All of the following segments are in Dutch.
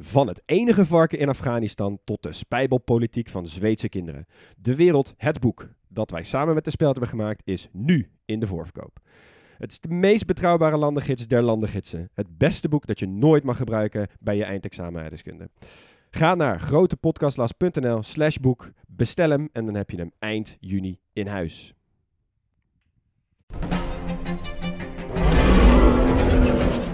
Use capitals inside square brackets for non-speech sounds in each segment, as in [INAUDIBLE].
Van het enige varken in Afghanistan tot de spijbelpolitiek van Zweedse kinderen. De Wereld, het boek dat wij samen met de Speld hebben gemaakt, is nu in de voorverkoop. Het is de meest betrouwbare landengids der landengidsen. Het beste boek dat je nooit mag gebruiken bij je eindexamen. Ga naar grotepodcastlas.nl slash boek, bestel hem en dan heb je hem eind juni in huis.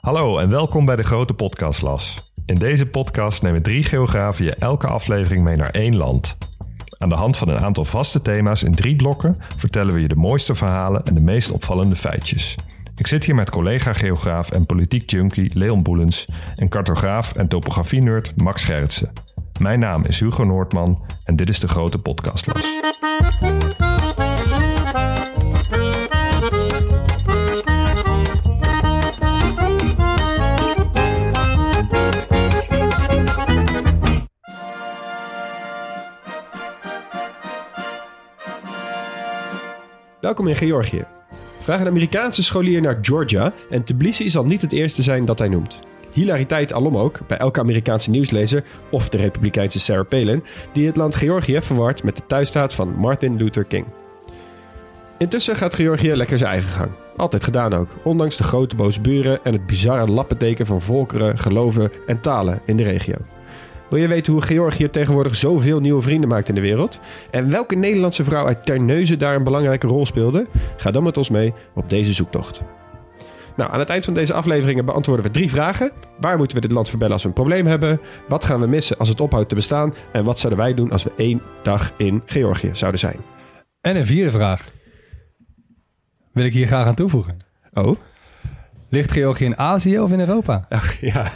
Hallo en welkom bij de Grote Podcastlas. In deze podcast nemen drie geografen je elke aflevering mee naar één land. Aan de hand van een aantal vaste thema's in drie blokken vertellen we je de mooiste verhalen en de meest opvallende feitjes. Ik zit hier met collega-geograaf en politiek junkie Leon Boelens en cartograaf en topografie-nerd Max Gerritsen. Mijn naam is Hugo Noordman en dit is de Grote Podcastlas. Welkom in Georgië. Vraag een Amerikaanse scholier naar Georgia en Tbilisi zal niet het eerste zijn dat hij noemt. Hilariteit alom ook bij elke Amerikaanse nieuwslezer of de republikeinse Sarah Palin die het land Georgië verward met de thuisstaat van Martin Luther King. Intussen gaat Georgië lekker zijn eigen gang. Altijd gedaan ook, ondanks de grote boze buren en het bizarre lappendeken van volkeren, geloven en talen in de regio. Wil je weten hoe Georgië tegenwoordig zoveel nieuwe vrienden maakt in de wereld? En welke Nederlandse vrouw uit Terneuzen daar een belangrijke rol speelde? Ga dan met ons mee op deze zoektocht. Nou, aan het eind van deze afleveringen beantwoorden we drie vragen. Waar moeten we dit land verbellen als we een probleem hebben? Wat gaan we missen als het ophoudt te bestaan? En wat zouden wij doen als we één dag in Georgië zouden zijn? En een vierde vraag. Wil ik hier graag aan toevoegen. Oh? Ligt Georgië in Azië of in Europa? [LAUGHS] ja,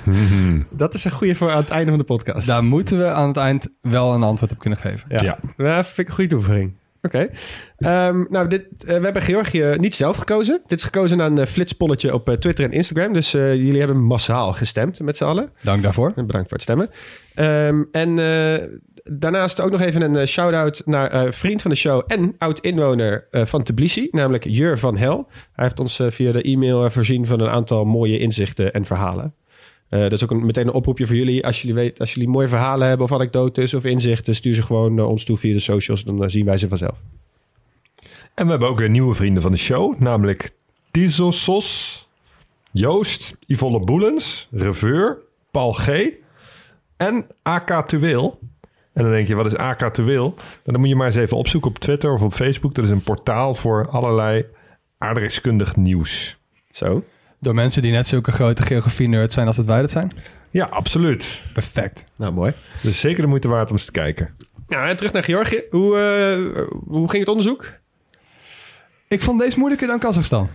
dat is een goede voor aan het einde van de podcast. Daar moeten we aan het eind wel een antwoord op kunnen geven. Ja, Ja. ja. vind ik een goede toevoeging. Oké. Ehm, nou, dit, eh, we hebben Georgië niet zelf gekozen. Dit is gekozen na een uh, flitspolletje op eh, Twitter en Instagram. Dus eh, jullie hebben massaal gestemd met z'n allen. Dank daarvoor. En Bedankt voor het stemmen. Ehm, en eh, daarnaast ook nog even een eh, shout-out naar eh, vriend van de show en oud-inwoner eh, van Tbilisi, namelijk Jur van Hel. Hij heeft ons via de e-mail voorzien van een aantal mooie inzichten en verhalen. Dat is ook een, meteen een oproepje voor jullie. Als jullie, weet, als jullie mooie verhalen hebben of anekdotes of inzichten, stuur ze gewoon naar ons toe via de socials. Dan zien wij ze vanzelf. En we hebben ook weer nieuwe vrienden van de show, namelijk Tizosos, Joost, Yvonne Boelens, Reveur, Paul G. en AK Tuweel. En dan denk je, wat is AK Tuweel? Nou, dan moet je maar eens even opzoeken op Twitter of op Facebook. Dat is een portaal voor allerlei aardrijkskundig nieuws. Zo. Door mensen die net zulke grote geografie-nerds zijn als dat wij dat zijn. Ja, absoluut. Perfect. Nou, mooi. Dus zeker de moeite waard om eens te kijken. Nou, en terug naar Georgië. Hoe, eh, hoe ging het onderzoek? Ik vond deze moeilijker dan Kazachstan.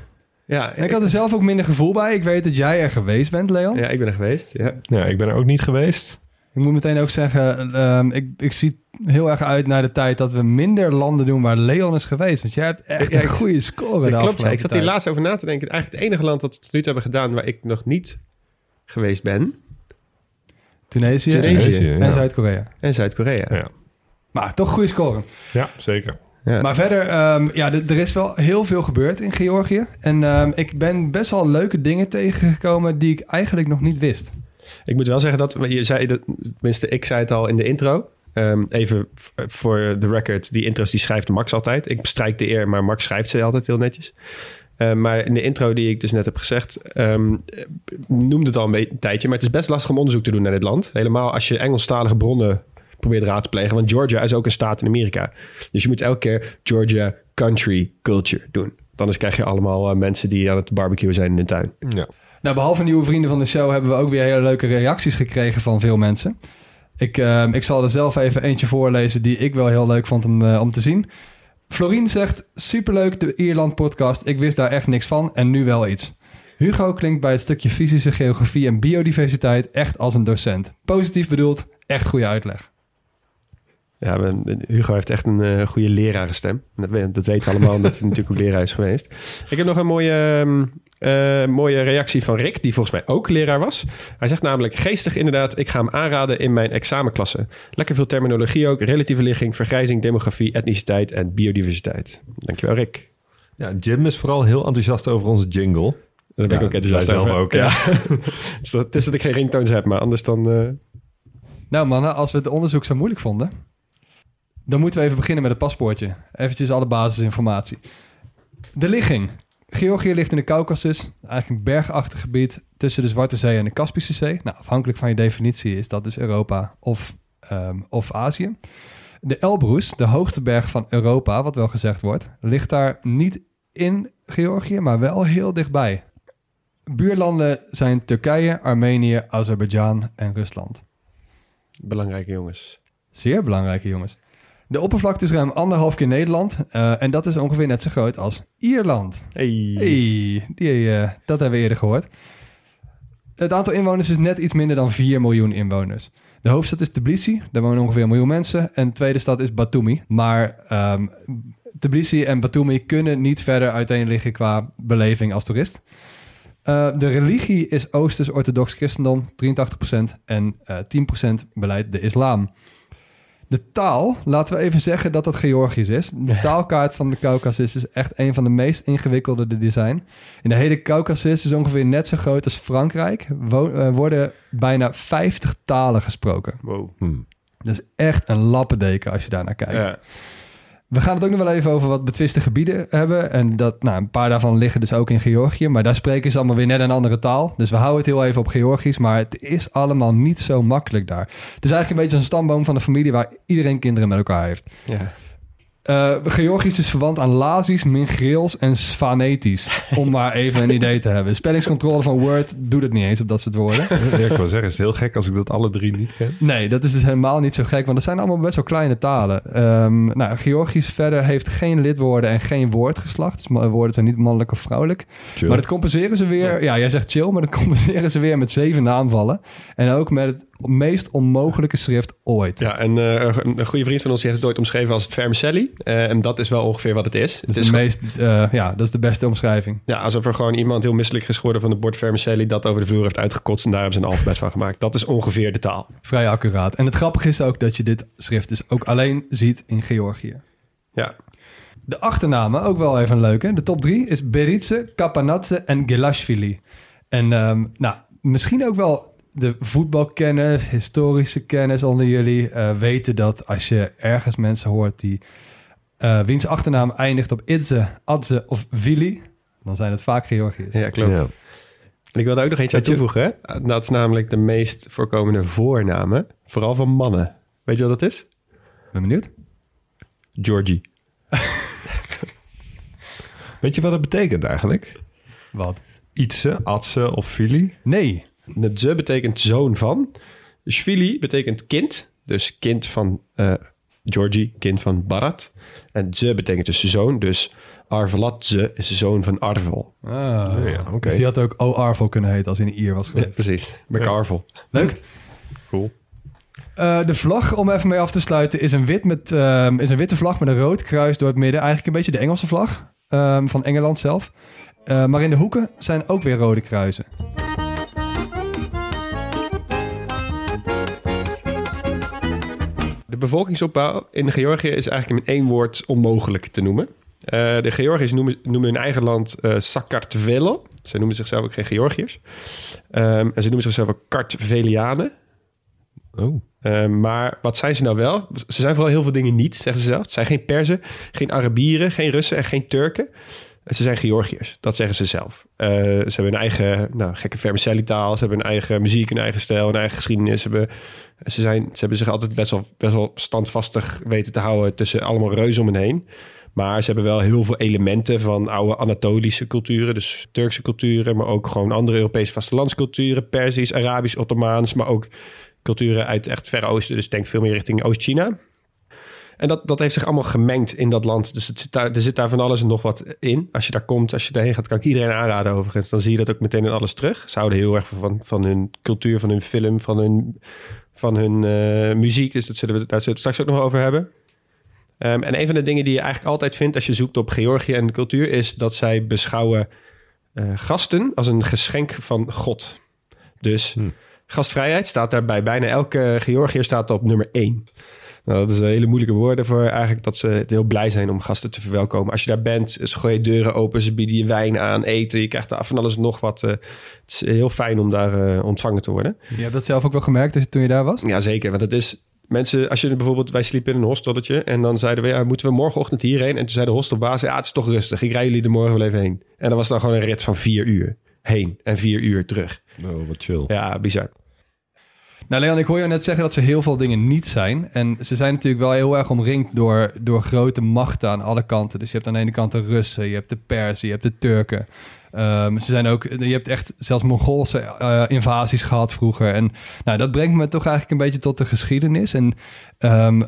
Ja, En ik had er zelf ook minder gevoel bij. Ik weet dat jij er geweest bent, Leon. ja, ik ben er geweest. Ja. Ja, ik ben er ook niet geweest. Ik moet meteen ook zeggen, ehm, ik, ik zie heel erg uit naar de tijd dat we minder landen doen waar Leon is geweest. Want jij hebt echt Ja, een goede score. de Dat klopt. Ja. Ik zat hier laatst over na te denken. Eigenlijk het enige land dat we tot nu toe hebben gedaan waar ik nog niet geweest ben. Tunesië, Tunesië, en ja. Zuid-Korea. En Zuid-Korea. Ja, Maar toch goede score. ja zeker. Ja. Maar verder, ehm, ja, er is wel heel veel gebeurd in Georgië. En ehm, ik ben best wel leuke dingen tegengekomen die ik eigenlijk nog niet wist. Ik moet wel zeggen dat je zei, dat, tenminste, ik zei het al in de intro. Ehm, even voor de record, die intro's die schrijft Max altijd. Ik bestrijk de eer, maar Max schrijft ze altijd heel netjes. Ehm, maar in de intro die ik dus net heb gezegd, ehm, noemde het al een, beetje- een tijdje. Maar het is best lastig om onderzoek te doen naar dit land. Helemaal als je Engelstalige bronnen probeert raad te plegen. Want Georgia is ook een staat in Amerika. Dus je moet elke keer Georgia country culture doen. Anders krijg je allemaal eh, mensen die aan het barbecuen zijn in de tuin. Ja. Nou, behalve nieuwe vrienden van de show hebben we ook weer hele leuke reacties gekregen van veel mensen. Ik, ehm, ik zal er zelf even eentje voorlezen die ik wel heel leuk vond om, eh, om te zien. Florien zegt, superleuk de Ierland podcast. Ik wist daar echt niks van en nu wel iets. Hugo klinkt bij het stukje fysische geografie en biodiversiteit echt als een docent. Positief bedoeld, echt goede uitleg. Ja, Hugo heeft echt een eh, goede lerarenstem. Dat, dat weten we allemaal, omdat hij [LAUGHS] natuurlijk op leraar is geweest. Ik heb nog een mooie, ehm, eh, mooie reactie van Rick, die volgens mij ook leraar was. Hij zegt namelijk, geestig inderdaad, ik ga hem aanraden in mijn examenklasse. Lekker veel terminologie ook, relatieve ligging, vergrijzing, demografie, etniciteit en biodiversiteit. Dankjewel Rick. Ja, Jim is vooral heel enthousiast over onze jingle. Daar ben ik ook enthousiast wij zelf over. ook, ja. [LAUGHS] het, is dat, het is dat ik geen ringtones heb, maar anders dan... eh, Nou mannen, als we het onderzoek zo moeilijk vonden... dan moeten we even beginnen met het paspoortje. Eventjes alle basisinformatie. De ligging. Georgië ligt in de Caucasus. Eigenlijk een bergachtig gebied tussen de Zwarte Zee en de Kaspische Zee. Nou, afhankelijk van je definitie is dat dus Europa of, ehm, of Azië. De Elbrus, de hoogste berg van Europa, wat wel gezegd wordt... ligt daar niet in Georgië, maar wel heel dichtbij. Buurlanden zijn Turkije, Armenië, Azerbeidzjan en Rusland. belangrijke jongens. Zeer belangrijke jongens. De oppervlakte is ruim anderhalf keer Nederland. eh, en dat is ongeveer net zo groot als Ierland. Hey. Hey, die, eh, dat hebben we eerder gehoord. Het aantal inwoners is net iets minder dan 4 miljoen inwoners. De hoofdstad is Tbilisi, daar wonen ongeveer een miljoen mensen. En de tweede stad is Batumi. Maar ehm, Tbilisi en Batumi kunnen niet verder uiteen liggen qua beleving als toerist. Eh, de religie is Oosters-Orthodox christendom, 83%. En eh 10% beleidt de islam. De taal, laten we even zeggen dat dat Georgisch is. De taalkaart van de Caucasus is echt een van de meest ingewikkelde er zijn. In de hele Caucasus is ongeveer net zo groot als Frankrijk. Wo- eh, worden bijna 50 talen gesproken. Wow. Dat is echt een lappendeken als je daar naar kijkt. Ja. We gaan het ook nog wel even over wat betwiste gebieden hebben. En dat, nou, een paar daarvan liggen dus ook in Georgië. Maar daar spreken ze allemaal weer net een andere taal. Dus we houden het heel even op Georgisch. Maar het is allemaal niet zo makkelijk daar. Het is eigenlijk een beetje een stamboom van de familie... waar iedereen kinderen met elkaar heeft. Ja. Eh, Georgisch is verwant aan Lazisch, Mingreels en Svanetisch. Om [LAUGHS] maar even een idee te hebben. Spellingscontrole van Word doet het niet eens op dat soort woorden. Ja, ik wil zeggen, is het heel gek als ik dat alle drie niet ken. Nee, dat is dus helemaal niet zo gek, want dat zijn allemaal best wel kleine talen. Ehm nou, Georgisch verder heeft geen lidwoorden en geen woordgeslacht. Dus woorden zijn niet mannelijk of vrouwelijk. Maar dat compenseren ze weer. Ja, jij zegt chill, maar dat [LAUGHS] compenseren ze weer met zeven naamvallen. En ook met het meest onmogelijke schrift ooit. Ja, en eh, een goede vriend van ons heeft het ooit omschreven als het vermicelli. Eh, en dat is wel ongeveer wat het is. Dat Het is is de meest, eh, ja, dat is de beste omschrijving. ja, alsof er gewoon iemand heel misselijk is geworden van het bord vermicelli... dat over de vloer heeft uitgekotst en daar hebben ze een alfabet van gemaakt. Dat is ongeveer de taal. Vrij accuraat. En het grappige is ook dat je dit schrift dus ook alleen ziet in Georgië. Ja, De achternamen, ook wel even leuk. Hè? De top drie is Beritse, Kapanadze en Gelashvili. En ehm, nou, misschien ook wel de voetbalkennis, historische kennis onder jullie... eh, weten dat als je ergens mensen hoort die... eh wiens achternaam eindigt op Idze, Adze of Vili... dan zijn het vaak Georgiërs. ja klopt. Ja. En ik wilde ook nog iets aan toevoegen. Hè? Dat is namelijk de meest voorkomende voornamen. Vooral van mannen. Weet je wat dat is? Ben benieuwd? Georgie. [LAUGHS] Weet je wat dat betekent eigenlijk? Wat? Ietse, atse of fili? Nee. De ze betekent zoon van. Shvili betekent kind. Dus kind van eh Georgie, kind van Barat. En ze betekent dus zoon. Dus Arvelatze is de zoon van Arvel. Ah, ja, oké. Dus die had ook O Arvo kunnen heten als hij in Ier was Ja, geweest. precies. Bij Ja. Arvel. Leuk. Cool. Eh, de vlag, om even mee af te sluiten, is een, wit met, ehm, is een witte vlag met een rood kruis door het midden. Eigenlijk een beetje de Engelse vlag ehm, van Engeland zelf. Eh, maar in de hoeken zijn ook weer rode kruisen. Bevolkingsopbouw in Georgië is eigenlijk in één woord onmogelijk te noemen. Eh, de Georgiërs noemen, noemen hun eigen land eh Sakartvelo. Ze noemen zichzelf ook geen Georgiërs. Ehm, en ze noemen zichzelf ook Kartvelianen. Oh. Ehm, maar wat zijn ze nou wel? Ze zijn vooral heel veel dingen niet, zeggen ze zelf. Het zijn geen Perzen, geen Arabieren, geen Russen en geen Turken. Ze zijn Georgiërs, dat zeggen ze zelf. Eh, ze hebben een eigen nou, gekke vermicelli-taal. Ze hebben een eigen muziek, een eigen stijl, een eigen geschiedenis. Ze hebben, ze, zijn, ze hebben zich altijd best wel, best wel standvastig weten te houden tussen allemaal reuzen om hen heen. Maar ze hebben wel heel veel elementen van oude Anatolische culturen. Dus Turkse culturen, maar ook gewoon andere Europese vastelandsculturen. Perzisch, Arabisch, Ottomaans, maar ook culturen uit echt Verre Oosten. Dus denk veel meer richting Oost-China. En dat, dat heeft zich allemaal gemengd in dat land. Dus het zit daar, er zit daar van alles en nog wat in. Als je daar komt, als je daarheen gaat, kan ik iedereen aanraden overigens. Dan zie je dat ook meteen in alles terug. Ze houden heel erg van, van hun cultuur, van hun film, van hun, van hun eh, muziek. Dus dat zullen we, daar zullen we het straks ook nog over hebben. Ehm, en een van de dingen die je eigenlijk altijd vindt als je zoekt op Georgië en cultuur... is dat zij beschouwen eh, gasten als een geschenk van God. Dus gastvrijheid staat daar bij bijna elke Georgiër staat op nummer één. Nou, dat is een hele moeilijke woorden voor eigenlijk dat ze heel blij zijn om gasten te verwelkomen. Als je daar bent, ze gooien je deuren open, ze bieden je wijn aan, eten. Je krijgt daar van alles nog wat. eh, het is heel fijn om daar eh, ontvangen te worden. Je hebt dat zelf ook wel gemerkt toen je daar was? Ja, zeker. Want het is mensen, als je bijvoorbeeld, wij sliepen in een hostelletje en dan zeiden we, ja, moeten we morgenochtend hierheen? En toen zei de hostelbaas, ja, het is toch rustig. Ik rij jullie er morgen wel even heen. En dan was dan gewoon een rit van vier uur heen en vier uur terug. Oh, wat chill. Ja, bizar. Nou, Leon, ik hoor jou net zeggen dat ze heel veel dingen niet zijn. En ze zijn natuurlijk wel heel erg omringd door, door grote machten aan alle kanten. Dus je hebt aan de ene kant de Russen, je hebt de Persen, je hebt de Turken. Ehm, ze zijn ook, je hebt echt zelfs Mongoolse eh, invasies gehad vroeger. En nou, dat brengt me toch eigenlijk een beetje tot de geschiedenis. En ehm,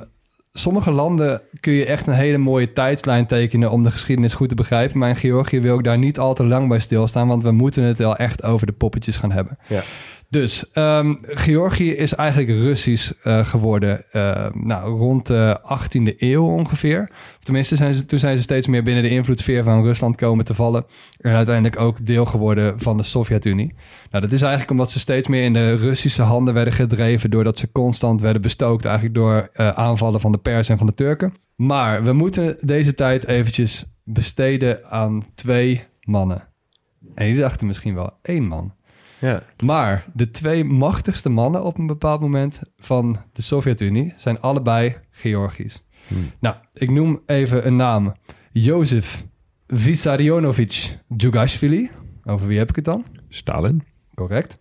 sommige landen kun je echt een hele mooie tijdslijn tekenen om de geschiedenis goed te begrijpen. Maar in Georgië wil ik daar niet al te lang bij stilstaan, want we moeten het wel echt over de poppetjes gaan hebben. Ja. Dus ehm, Georgië is eigenlijk Russisch eh, geworden eh, nou, rond de 18e eeuw ongeveer. Tenminste, zijn ze, toen zijn ze steeds meer binnen de invloedssfeer van Rusland komen te vallen. En uiteindelijk ook deel geworden van de Sovjet-Unie. Nou, dat is eigenlijk omdat ze steeds meer in de Russische handen werden gedreven... doordat ze constant werden bestookt eigenlijk door eh, aanvallen van de Pers en van de Turken. Maar we moeten deze tijd eventjes besteden aan twee mannen. En die dachten misschien wel één man. Ja. Maar de twee machtigste mannen op een bepaald moment van de Sovjet-Unie zijn allebei Georgisch. Nou, ik noem even een naam. Jozef Vissarionovich Djugashvili. Over wie heb ik het dan? Stalin. Correct.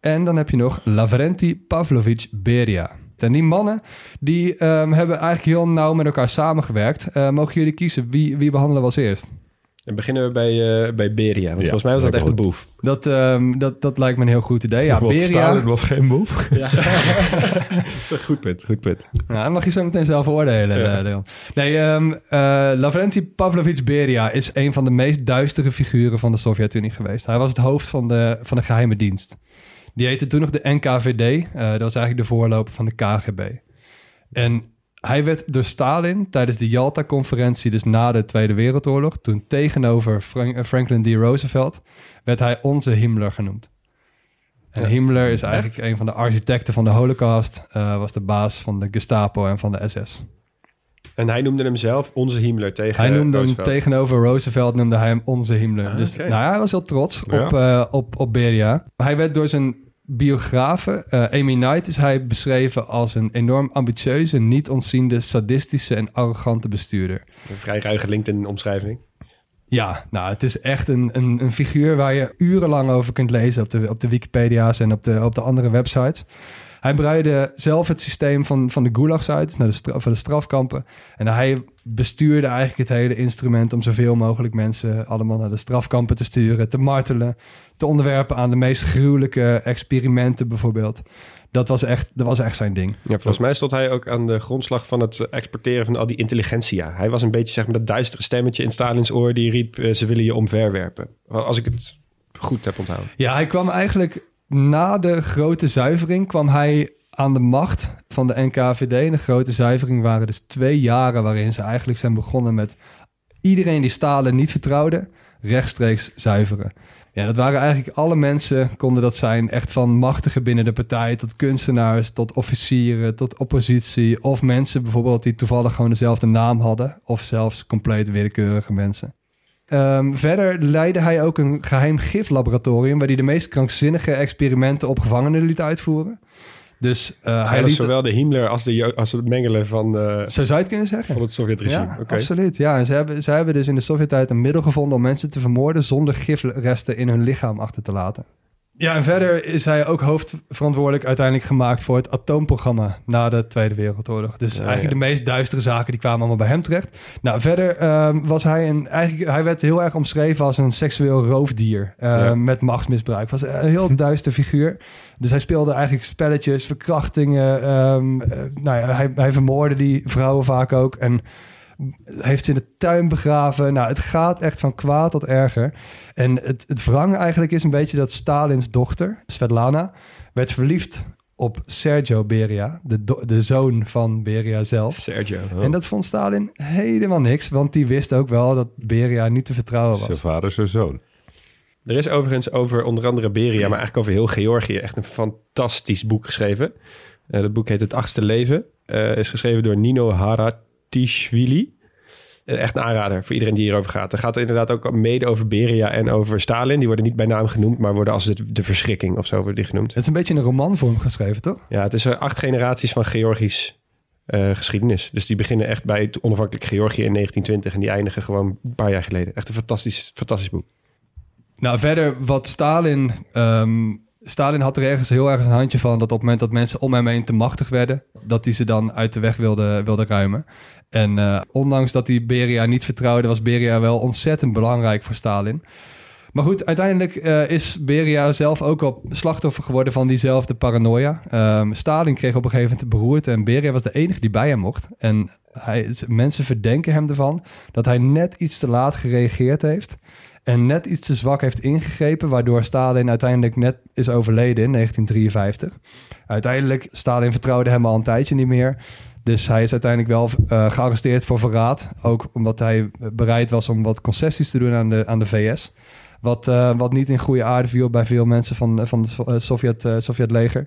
En dan heb je nog Lavrenti Pavlovich Beria. En die mannen die ehm, hebben eigenlijk heel nauw met elkaar samengewerkt. Eh, mogen jullie kiezen wie, wie behandelen we als eerst? Dan beginnen we bij, eh, bij Beria. Want Ja, volgens mij was dat echt een boef. Dat, ehm, dat, dat lijkt me een heel goed idee. Ja, [LAUGHS] Beria. Stalin was geen move. [LAUGHS] [LAUGHS] Goed punt, goed punt. Ja, dan mag je zo meteen zelf oordelen, eh, Leon. Nee, ehm eh, Lavrenti Pavlovich Beria is een van de meest duistere figuren van de Sovjet-Unie geweest. Hij was het hoofd van de, van de geheime dienst. Die heette toen nog de NKVD. eh, dat was eigenlijk de voorloper van de KGB. En hij werd door Stalin tijdens de Yalta-conferentie, dus na de Tweede Wereldoorlog, toen tegenover Frank- eh, Franklin D. Roosevelt, werd hij onze Himmler genoemd. En Ja, Himmler is eigenlijk een van de architecten van de Holocaust, eh, was de baas van de Gestapo en van de SS. En hij noemde hem zelf onze Himmler tegen Hij noemde hem tegenover Roosevelt, noemde hij hem onze Himmler. Ah, dus nou, ja, hij was heel trots Ja. op, eh, op, op Beria. Hij werd door zijn biografe, eh Amy Knight, is hij beschreven als een enorm ambitieuze, niet ontziende, sadistische en arrogante bestuurder. Een vrij ruige LinkedIn-omschrijving. Ja, nou, het is echt een, een, een figuur waar je urenlang over kunt lezen op de, op de Wikipedia's en op de, op de andere websites. Hij breidde zelf het systeem van, van de gulags uit, naar de, van de strafkampen. En hij bestuurde eigenlijk het hele instrument om zoveel mogelijk mensen allemaal naar de strafkampen te sturen, te martelen, te onderwerpen aan de meest gruwelijke experimenten bijvoorbeeld. Dat was echt, dat was echt zijn ding. Ja, volgens mij stond hij ook aan de grondslag van het exporteren van al die intelligentia. Hij was een beetje zeg maar dat duistere stemmetje in Stalins oor die riep... eh, ze willen je omverwerpen. Als ik het goed heb onthouden. Ja, hij kwam eigenlijk na de grote zuivering kwam hij aan de macht van de NKVD. En de grote zuivering waren dus twee jaren waarin ze eigenlijk zijn begonnen met iedereen die Stalin niet vertrouwde, rechtstreeks zuiveren. Ja, dat waren eigenlijk alle mensen, konden dat zijn, echt van machtigen binnen de partij tot kunstenaars, tot officieren, tot oppositie. Of mensen bijvoorbeeld die toevallig gewoon dezelfde naam hadden, of zelfs compleet willekeurige mensen. Ehm, verder leidde hij ook een geheim giflaboratorium... waar hij de meest krankzinnige experimenten op gevangenen liet uitvoeren. Dus eh, hij liet... zowel de Himmler als, de, als het mengelen van, Zo zou je het kunnen zeggen. van het Sovjet-regime. Ja, absoluut. Ja, en ze hebben, ze hebben dus in de Sovjet-tijd een middel gevonden... om mensen te vermoorden zonder gifresten in hun lichaam achter te laten. Ja, en verder is hij ook hoofdverantwoordelijk uiteindelijk gemaakt voor het atoomprogramma na de Tweede Wereldoorlog. Dus eigenlijk ja. de meest duistere zaken die kwamen allemaal bij hem terecht. Nou, verder ehm, was hij een, eigenlijk, hij werd heel erg omschreven als een seksueel roofdier Ja. met machtsmisbruik. Was een heel duister figuur. Dus hij speelde eigenlijk spelletjes, verkrachtingen. ehm, eh, nou ja, hij, hij vermoordde die vrouwen vaak ook en heeft ze in de tuin begraven. Nou, het gaat echt van kwaad tot erger. En het, het wrang eigenlijk is een beetje dat Stalins dochter, Svetlana, werd verliefd op Sergio Beria, de, de zoon van Beria zelf. Sergio. oh. En dat vond Stalin helemaal niks, want die wist ook wel dat Beria niet te vertrouwen Zijn was. vader, zijn zoon. Er is overigens over onder andere Beria, maar eigenlijk over heel Georgië, echt een fantastisch boek geschreven. Eh, dat boek heet Het Achtste Leven. Eh, is geschreven door Nino Haratishvili. Eh, echt een aanrader voor iedereen die hierover gaat. Er gaat er inderdaad ook mede over Beria en over Stalin. Die worden niet bij naam genoemd, maar worden als de, de verschrikking of zo worden die genoemd. Het is een beetje in een romanvorm geschreven, toch? Ja, het is eh, acht generaties van Georgisch eh, geschiedenis. Dus die beginnen echt bij het onafhankelijk Georgië in 1920 en die eindigen gewoon een paar jaar geleden. Echt een fantastisch, fantastisch boek. Nou, verder wat Stalin... ehm, Stalin had er ergens heel erg een handje van... dat op het moment dat mensen om hem heen te machtig werden... dat hij ze dan uit de weg wilde, wilde ruimen. En eh, ondanks dat hij Beria niet vertrouwde... was Beria wel ontzettend belangrijk voor Stalin. Maar goed, uiteindelijk eh, is Beria zelf ook al slachtoffer geworden... van diezelfde paranoia. Ehm, Stalin kreeg op een gegeven moment beroerte... en Beria was de enige die bij hem mocht. En hij, mensen verdenken hem ervan... dat hij net iets te laat gereageerd heeft... En net iets te zwak heeft ingegrepen, waardoor Stalin uiteindelijk net is overleden in 1953. Uiteindelijk, Stalin vertrouwde hem al een tijdje niet meer. Dus hij is uiteindelijk wel eh, gearresteerd voor verraad. Ook omdat hij bereid was om wat concessies te doen aan de, aan de VS. Wat, eh, wat niet in goede aarde viel bij veel mensen van, van het So- eh, Sovjet, eh, Sovjetleger.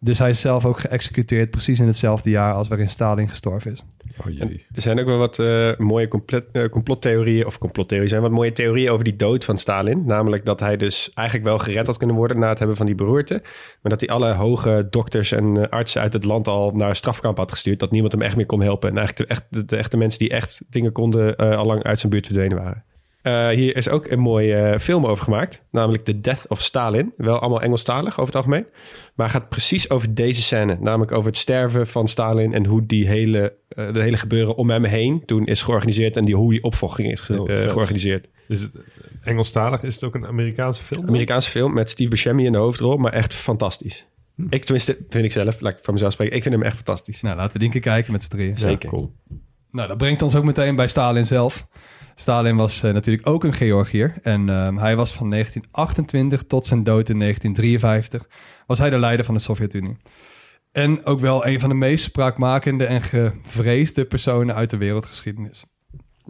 Dus hij is zelf ook geëxecuteerd precies in hetzelfde jaar als waarin Stalin gestorven is. Oh jee. er zijn ook wel wat eh, mooie complet, eh, complottheorieën, of complottheorieën, zijn wat mooie theorieën over die dood van Stalin. Namelijk dat hij dus eigenlijk wel gered had kunnen worden na het hebben van die beroerte. Maar dat hij alle hoge dokters en eh, artsen uit het land al naar een strafkamp had gestuurd. Dat niemand hem echt meer kon helpen. En eigenlijk de, echt, de, de echte mensen die echt dingen konden, al lang uit zijn buurt verdwenen waren. Eh, hier is ook een mooie eh, film over gemaakt. Namelijk The Death of Stalin. Wel allemaal Engelstalig over het algemeen. Maar gaat precies over deze scène. Namelijk over het sterven van Stalin. En hoe die hele, eh, de hele gebeuren om hem heen toen is georganiseerd. En die, hoe die opvolging is ge- Oh, georganiseerd. Is het Engelstalig? Is het ook een Amerikaanse film? Amerikaanse film met Steve Buscemi in de hoofdrol. Maar echt fantastisch. Hm. Ik tenminste, vind ik zelf. Laat ik voor mezelf spreken. Ik vind hem echt fantastisch. Nou, laten we die een keer kijken met z'n drieën. Ja, zeker. cool. Nou, dat brengt ons ook meteen bij Stalin zelf. Stalin was eh, natuurlijk ook een Georgiër. En ehm, hij was van 1928 tot zijn dood in 1953... was hij de leider van de Sovjet-Unie. En ook wel een van de meest spraakmakende en gevreesde personen uit de wereldgeschiedenis.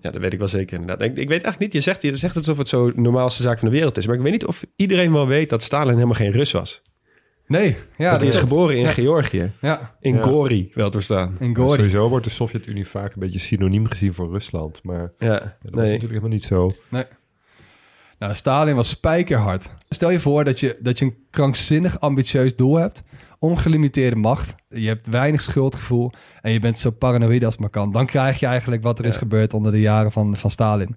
Ja, dat weet ik wel zeker inderdaad. Ik, ik weet echt niet, je zegt, je zegt het alsof het zo normaalste zaak van de wereld is. Maar ik weet niet of iedereen wel weet dat Stalin helemaal geen Rus was. Nee, ja, Want hij dat is geboren in Ja. Georgië. Ja, In Ja. Gori, wel te verstaan. in Gori. Sowieso wordt de Sovjet-Unie vaak een beetje synoniem gezien voor Rusland. Maar Ja, dat was natuurlijk helemaal niet zo. Nee. Nou, Stalin was spijkerhard. Stel je voor dat je, dat je een krankzinnig ambitieus doel hebt. Ongelimiteerde macht. Je hebt weinig schuldgevoel. En je bent zo paranoïde als het maar kan. Dan krijg je eigenlijk wat er is gebeurd onder de jaren van, van Stalin.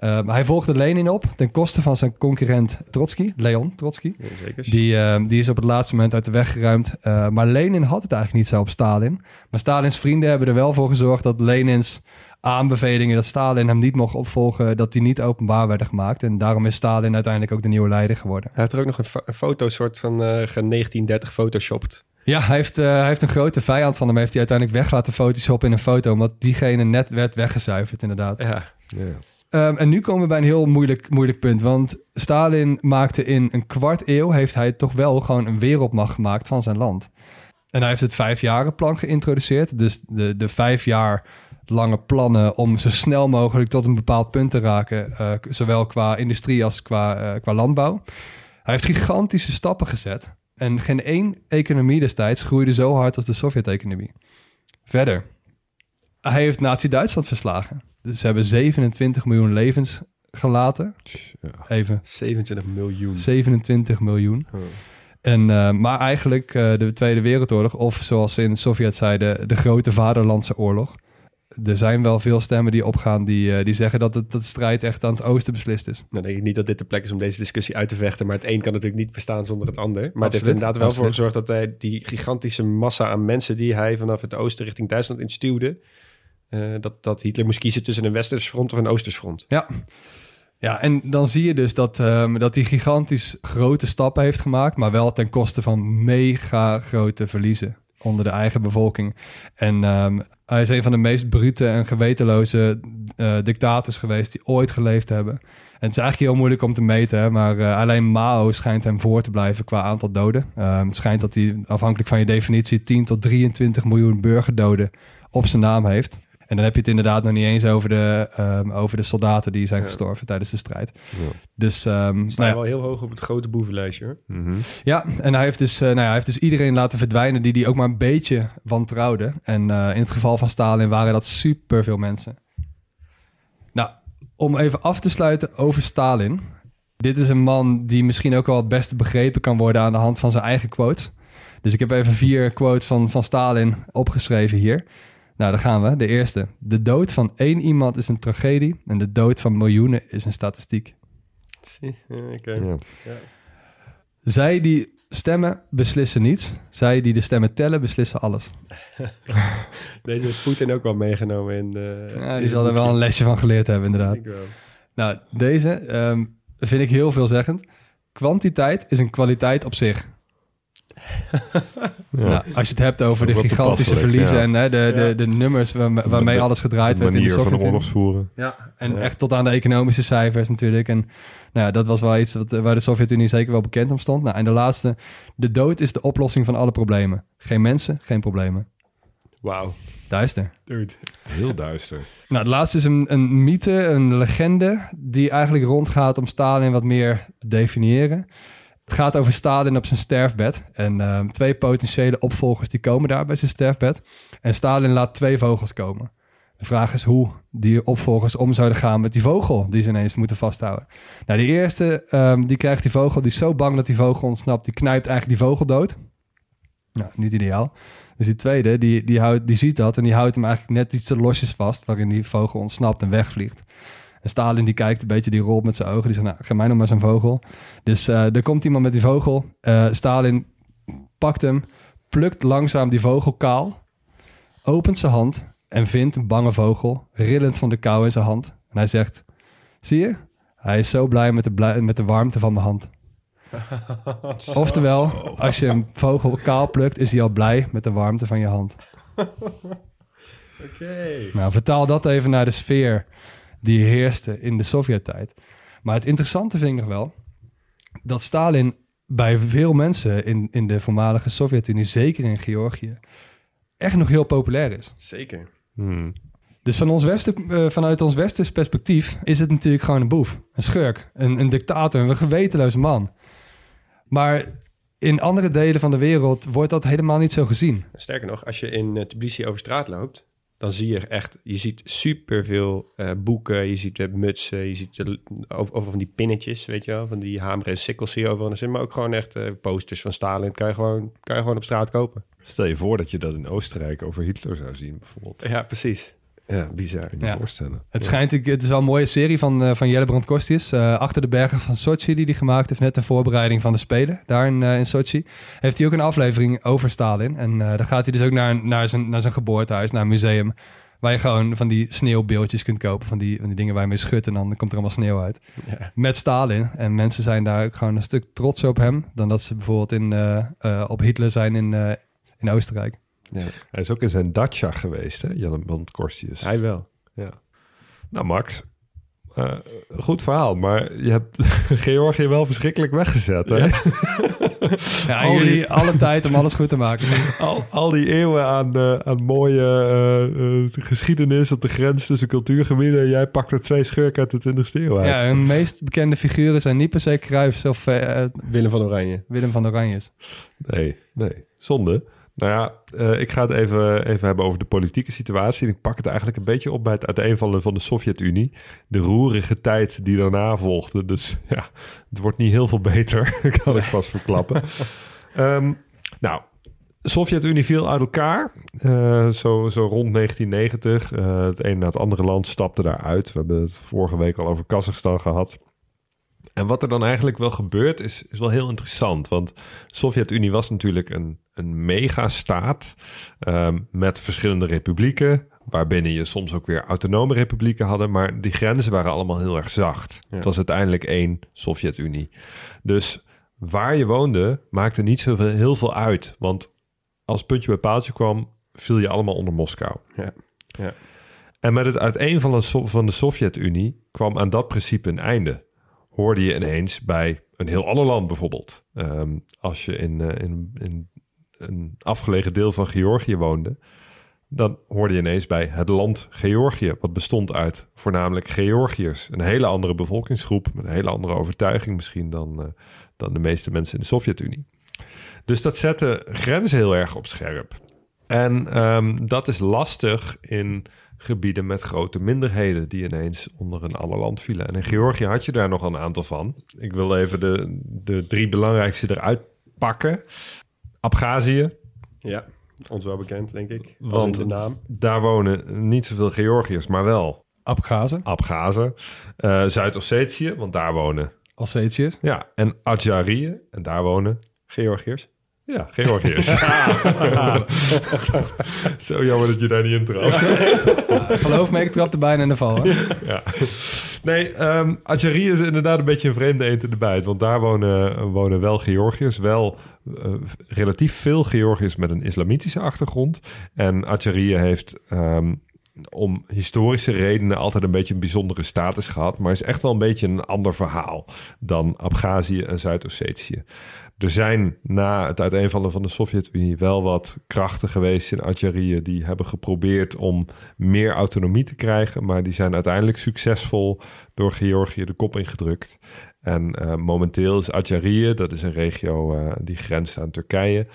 Uh, hij volgde Lenin op ten koste van zijn concurrent Trotsky, Leon Trotsky. Ja, zeker. Die, uh, die is op het laatste moment uit de weg geruimd. Uh, maar Lenin had het eigenlijk niet zo op Stalin. Maar Stalins vrienden hebben er wel voor gezorgd dat Lenins aanbevelingen dat Stalin hem niet mocht opvolgen, dat die niet openbaar werden gemaakt. En daarom is Stalin uiteindelijk ook de nieuwe leider geworden. Hij heeft er ook nog een, een foto soort van uh, 1930 photoshopt. Ja, hij heeft, uh, hij heeft een grote vijand van hem, heeft hij uiteindelijk weg laten photoshoppen in een foto, omdat diegene net werd weggezuiverd inderdaad. Ja. ja. Um, en nu komen we bij een heel moeilijk, moeilijk punt. Want Stalin maakte in een kwart eeuw... heeft hij toch wel gewoon een wereldmacht gemaakt van zijn land. En hij heeft het vijfjarenplan geïntroduceerd. Dus de, de vijf jaar lange plannen om zo snel mogelijk tot een bepaald punt te raken. Uh, zowel qua industrie als qua, uh, qua landbouw. Hij heeft gigantische stappen gezet. En geen één economie destijds groeide zo hard als de Sovjet-economie. Verder. Hij heeft Nazi-Duitsland verslagen. Dus ze hebben 27 miljoen levens gelaten. Ja. Even. 27 miljoen. 27 miljoen. En, uh, maar eigenlijk uh, de Tweede Wereldoorlog, of zoals ze in de Sovjet zeiden, de grote Vaderlandse oorlog. er zijn wel veel stemmen die opgaan die, eh, die zeggen dat, het, dat de strijd echt aan het oosten beslist is. Dan denk ik niet dat dit de plek is om deze discussie uit te vechten. Maar het een kan natuurlijk niet bestaan zonder het ander. Maar het heeft Absoluut, inderdaad wel voor absoluut. gezorgd dat hij die gigantische massa aan mensen die hij vanaf het oosten richting Duitsland instuwde. Eh, dat, dat Hitler moest kiezen tussen een westers front of een oosters front. Ja. Ja, en dan zie je dus dat, ehm, dat hij gigantisch grote stappen heeft gemaakt, maar wel ten koste van mega grote verliezen onder de eigen bevolking. En ehm, hij is een van de meest brute en gewetenloze eh, dictators geweest die ooit geleefd hebben. En het is eigenlijk heel moeilijk om te meten, maar eh, alleen Mao schijnt hem voor te blijven qua aantal doden. Ehm, het schijnt dat hij, afhankelijk van je definitie, 10 tot 23 miljoen burgerdoden op zijn naam heeft. En dan heb je het inderdaad nog niet eens over de, ehm, over de soldaten die zijn Ja. gestorven tijdens de strijd. Ja. Dus, ehm, Sta nou wel heel hoog op het grote boevenlijstje hoor. Mhm. ja, en hij heeft, dus, eh, nou ja, hij heeft dus iedereen laten verdwijnen die hij ook maar een beetje wantrouwde. En eh, in het geval van Stalin waren dat superveel mensen. Nou, om even af te sluiten over Stalin. Dit is een man die misschien ook wel het beste begrepen kan worden aan de hand van zijn eigen quotes. Dus ik heb even vier quotes van, van Stalin opgeschreven hier. Nou, daar gaan we. De eerste. De dood van één iemand is een tragedie en de dood van miljoenen is een statistiek. Oké. Ja. Zij die stemmen beslissen niets. Zij die de stemmen tellen beslissen alles. [LAUGHS] Deze heeft Poetin ook wel meegenomen in de. Ja, die zal er wel een lesje van geleerd hebben, inderdaad. Ik wel. Nou, deze ehm, vind ik heel veelzeggend. Kwantiteit is een kwaliteit op zich. [LAUGHS] Ja. Nou, als je het hebt over de gigantische verliezen ja. en hè, de, de, Ja. de nummers waarme- waarmee De- alles gedraaid de werd in de Sovjet-Unie. oorlogsvoeren. Ja, en Ja. echt tot aan de economische cijfers natuurlijk. En nou ja, dat was wel iets wat, waar de Sovjet-Unie zeker wel bekend om stond. Nou, en de laatste. De dood is de oplossing van alle problemen. Geen mensen, geen problemen. Wauw. Duister. Dude. Heel duister. Nou, het laatste is een, een mythe, een legende... die eigenlijk rondgaat om Stalin wat meer te definiëren. Het gaat over Stalin op zijn sterfbed. En ehm, twee potentiële opvolgers die komen daar bij zijn sterfbed. En Stalin laat twee vogels komen. De vraag is hoe die opvolgers om zouden gaan met die vogel... die ze ineens moeten vasthouden. Nou, de eerste, ehm, die krijgt die vogel... die is zo bang dat die vogel ontsnapt... die knijpt eigenlijk die vogel dood. Nou, niet ideaal. Dus die tweede, die, die, houdt, die ziet dat en die houdt hem eigenlijk net iets te losjes vast, waarin die vogel ontsnapt en wegvliegt. En Stalin die kijkt een beetje, die rolt met zijn ogen. Die zegt, nou, geef mij nog maar zo'n vogel. Dus eh, er komt iemand met die vogel. Eh, Stalin pakt hem, plukt langzaam die vogel kaal, opent zijn hand en vindt een bange vogel, rillend van de kou in zijn hand. En hij zegt, zie je? Hij is zo blij met de, blij, met de warmte van mijn hand. [LAUGHS] Oftewel, als je een vogel kaal plukt, is hij al blij met de warmte van je hand. [LAUGHS] Oké. Nou, vertaal dat even naar de sfeer die heerste in de Sovjet-tijd. Maar het interessante vind ik nog wel dat Stalin bij veel mensen in, in de voormalige Sovjet-Unie, zeker in Georgië, echt nog heel populair is. Zeker. Hmm. Dus van ons westen, eh, vanuit ons westers perspectief is het natuurlijk gewoon een boef, een schurk, een, een dictator, een gewetenloze man. Maar in andere delen van de wereld wordt dat helemaal niet zo gezien. Sterker nog, als je in eh, Tbilisi over straat loopt, dan zie je echt, je ziet superveel eh boeken, je ziet eh, mutsen, je ziet eh, over, over van die pinnetjes, weet je wel, van die hamer en sikkels zie je overal. zitten, Maar ook gewoon echt posters van Stalin, kan je, gewoon, kan je gewoon op straat kopen. Stel je voor dat je dat in Oostenrijk over Hitler zou zien, bijvoorbeeld. Ja, precies. Ja, bizar. Kan je Ja. voorstellen. Het schijnt, ik- het is wel een mooie serie van, eh van Jelle Brand Kostius. eh, Achter de bergen van Sochi, die hij gemaakt heeft. Net de voorbereiding van de Spelen, daar in, eh, in Sochi. Heeft hij ook een aflevering over Stalin. En eh dan gaat hij dus ook naar, naar, zijn, naar zijn geboortehuis, naar een museum. Waar je gewoon van die sneeuwbeeldjes kunt kopen. Van die, van die dingen waar je mee schudt en dan komt er allemaal sneeuw uit. Ja. Met Stalin. En mensen zijn daar ook gewoon een stuk trotser op hem. Dan dat ze bijvoorbeeld in, op Hitler zijn in, in Oostenrijk. Ja. Hij is ook in zijn dacha geweest, hè? Jan Korstius. Hij wel. Ja. Nou, Max. eh, goed verhaal, maar je hebt [LAUGHS] Georgië wel verschrikkelijk weggezet. Hè? [LAUGHS] Ja, Al die- jullie alle tijd om alles goed te maken. [LAUGHS] Al, al die eeuwen aan, eh, aan mooie eh, geschiedenis op de grens tussen cultuurgebieden. Jij pakt er twee schurken uit de 20e eeuw uit. Ja, hun meest bekende figuren zijn niet per se Cruijffs of Willem van Oranje. Willem van Oranjes. Nee, nee. Zonde. Nou ja, eh, ik ga het even, even hebben over de politieke situatie. Ik pak het eigenlijk een beetje op bij het uiteenvallen van de Sovjet-Unie. De roerige tijd die daarna volgde. Dus ja, het wordt niet heel veel beter, [LAUGHS] kan ik vast verklappen. [LAUGHS] Ehm, nou, De Sovjet-Unie viel uit elkaar, eh, zo, zo rond 1990. Eh, het ene na het andere land stapte daaruit. We hebben het vorige week al over Kazachstan gehad. En wat er dan eigenlijk wel gebeurt, is, is wel heel interessant. Want de Sovjet-Unie was natuurlijk een, een megastaat ehm, met verschillende republieken. Waarbinnen je soms ook weer autonome republieken hadden. Maar die grenzen waren allemaal heel erg zacht. Het was uiteindelijk één Sovjet-Unie. Dus waar je woonde, maakte niet zoveel heel veel uit. Want als puntje bij paaltje kwam, viel je allemaal onder Moskou. Ja. Ja. En met het uiteenvallen so- van de Sovjet-Unie kwam aan dat principe een einde. Hoorde je ineens bij een heel ander land bijvoorbeeld. Ehm, als je in, eh, in, in een afgelegen deel van Georgië woonde, dan hoorde je ineens bij het land Georgië, wat bestond uit voornamelijk Georgiërs. Een hele andere bevolkingsgroep, met een hele andere overtuiging misschien dan, eh, dan de meeste mensen in de Sovjet-Unie. Dus dat zette grenzen heel erg op scherp. En ehm, dat is lastig in gebieden met grote minderheden die ineens onder een ander land vielen. En in Georgië had je daar nog een aantal van. Ik wil even de, de drie belangrijkste eruit pakken. Abhazie, ja, ons wel bekend, denk ik. Want- de naam. daar wonen niet zoveel Georgiërs, maar wel Abkhazen, Abhazen. Eh, Zuid-Ossetië, want daar wonen... Alsatiërs. Ja, en Adjarië, en daar wonen... Georgiërs. Ja, Georgiërs. [LAUGHS] Zo jammer dat je daar niet in trapt. Geloof me, ik trap er bijna in de val. Hè? ja. Nee, um, is inderdaad een beetje een vreemde eend in de bijt. Want daar wonen, wonen wel Georgiërs. Wel eh, relatief veel Georgiërs met een islamitische achtergrond. En Adjarië heeft ehm, om historische redenen altijd een beetje een bijzondere status gehad. Maar is echt wel een beetje een ander verhaal dan Abhazie en Zuid-Ossetië. Er zijn na het uiteenvallen van de Sovjet-Unie wel wat krachten geweest in Adjarië die hebben geprobeerd om meer autonomie te krijgen, maar die zijn uiteindelijk succesvol door Georgië de kop ingedrukt. En uh, momenteel is Adjarië, dat is een regio uh, die grenst aan Turkije,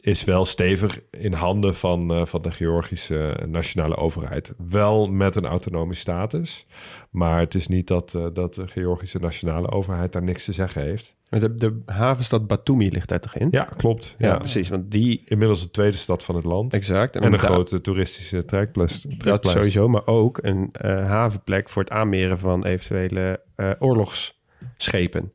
is wel stevig in handen van, uh, van de Georgische nationale overheid. Wel met een autonome status, maar het is niet dat, dat de Georgische nationale overheid daar niks te zeggen heeft. De, de havenstad Batumi ligt daar toch in? Ja, klopt. Ja, Ja, precies. Want die... Inmiddels de tweede stad van het land. Exact. En een grote toeristische trekplas. Dat sowieso, maar ook een eh, havenplek voor het aanmeren van eventuele eh, oorlogsschepen.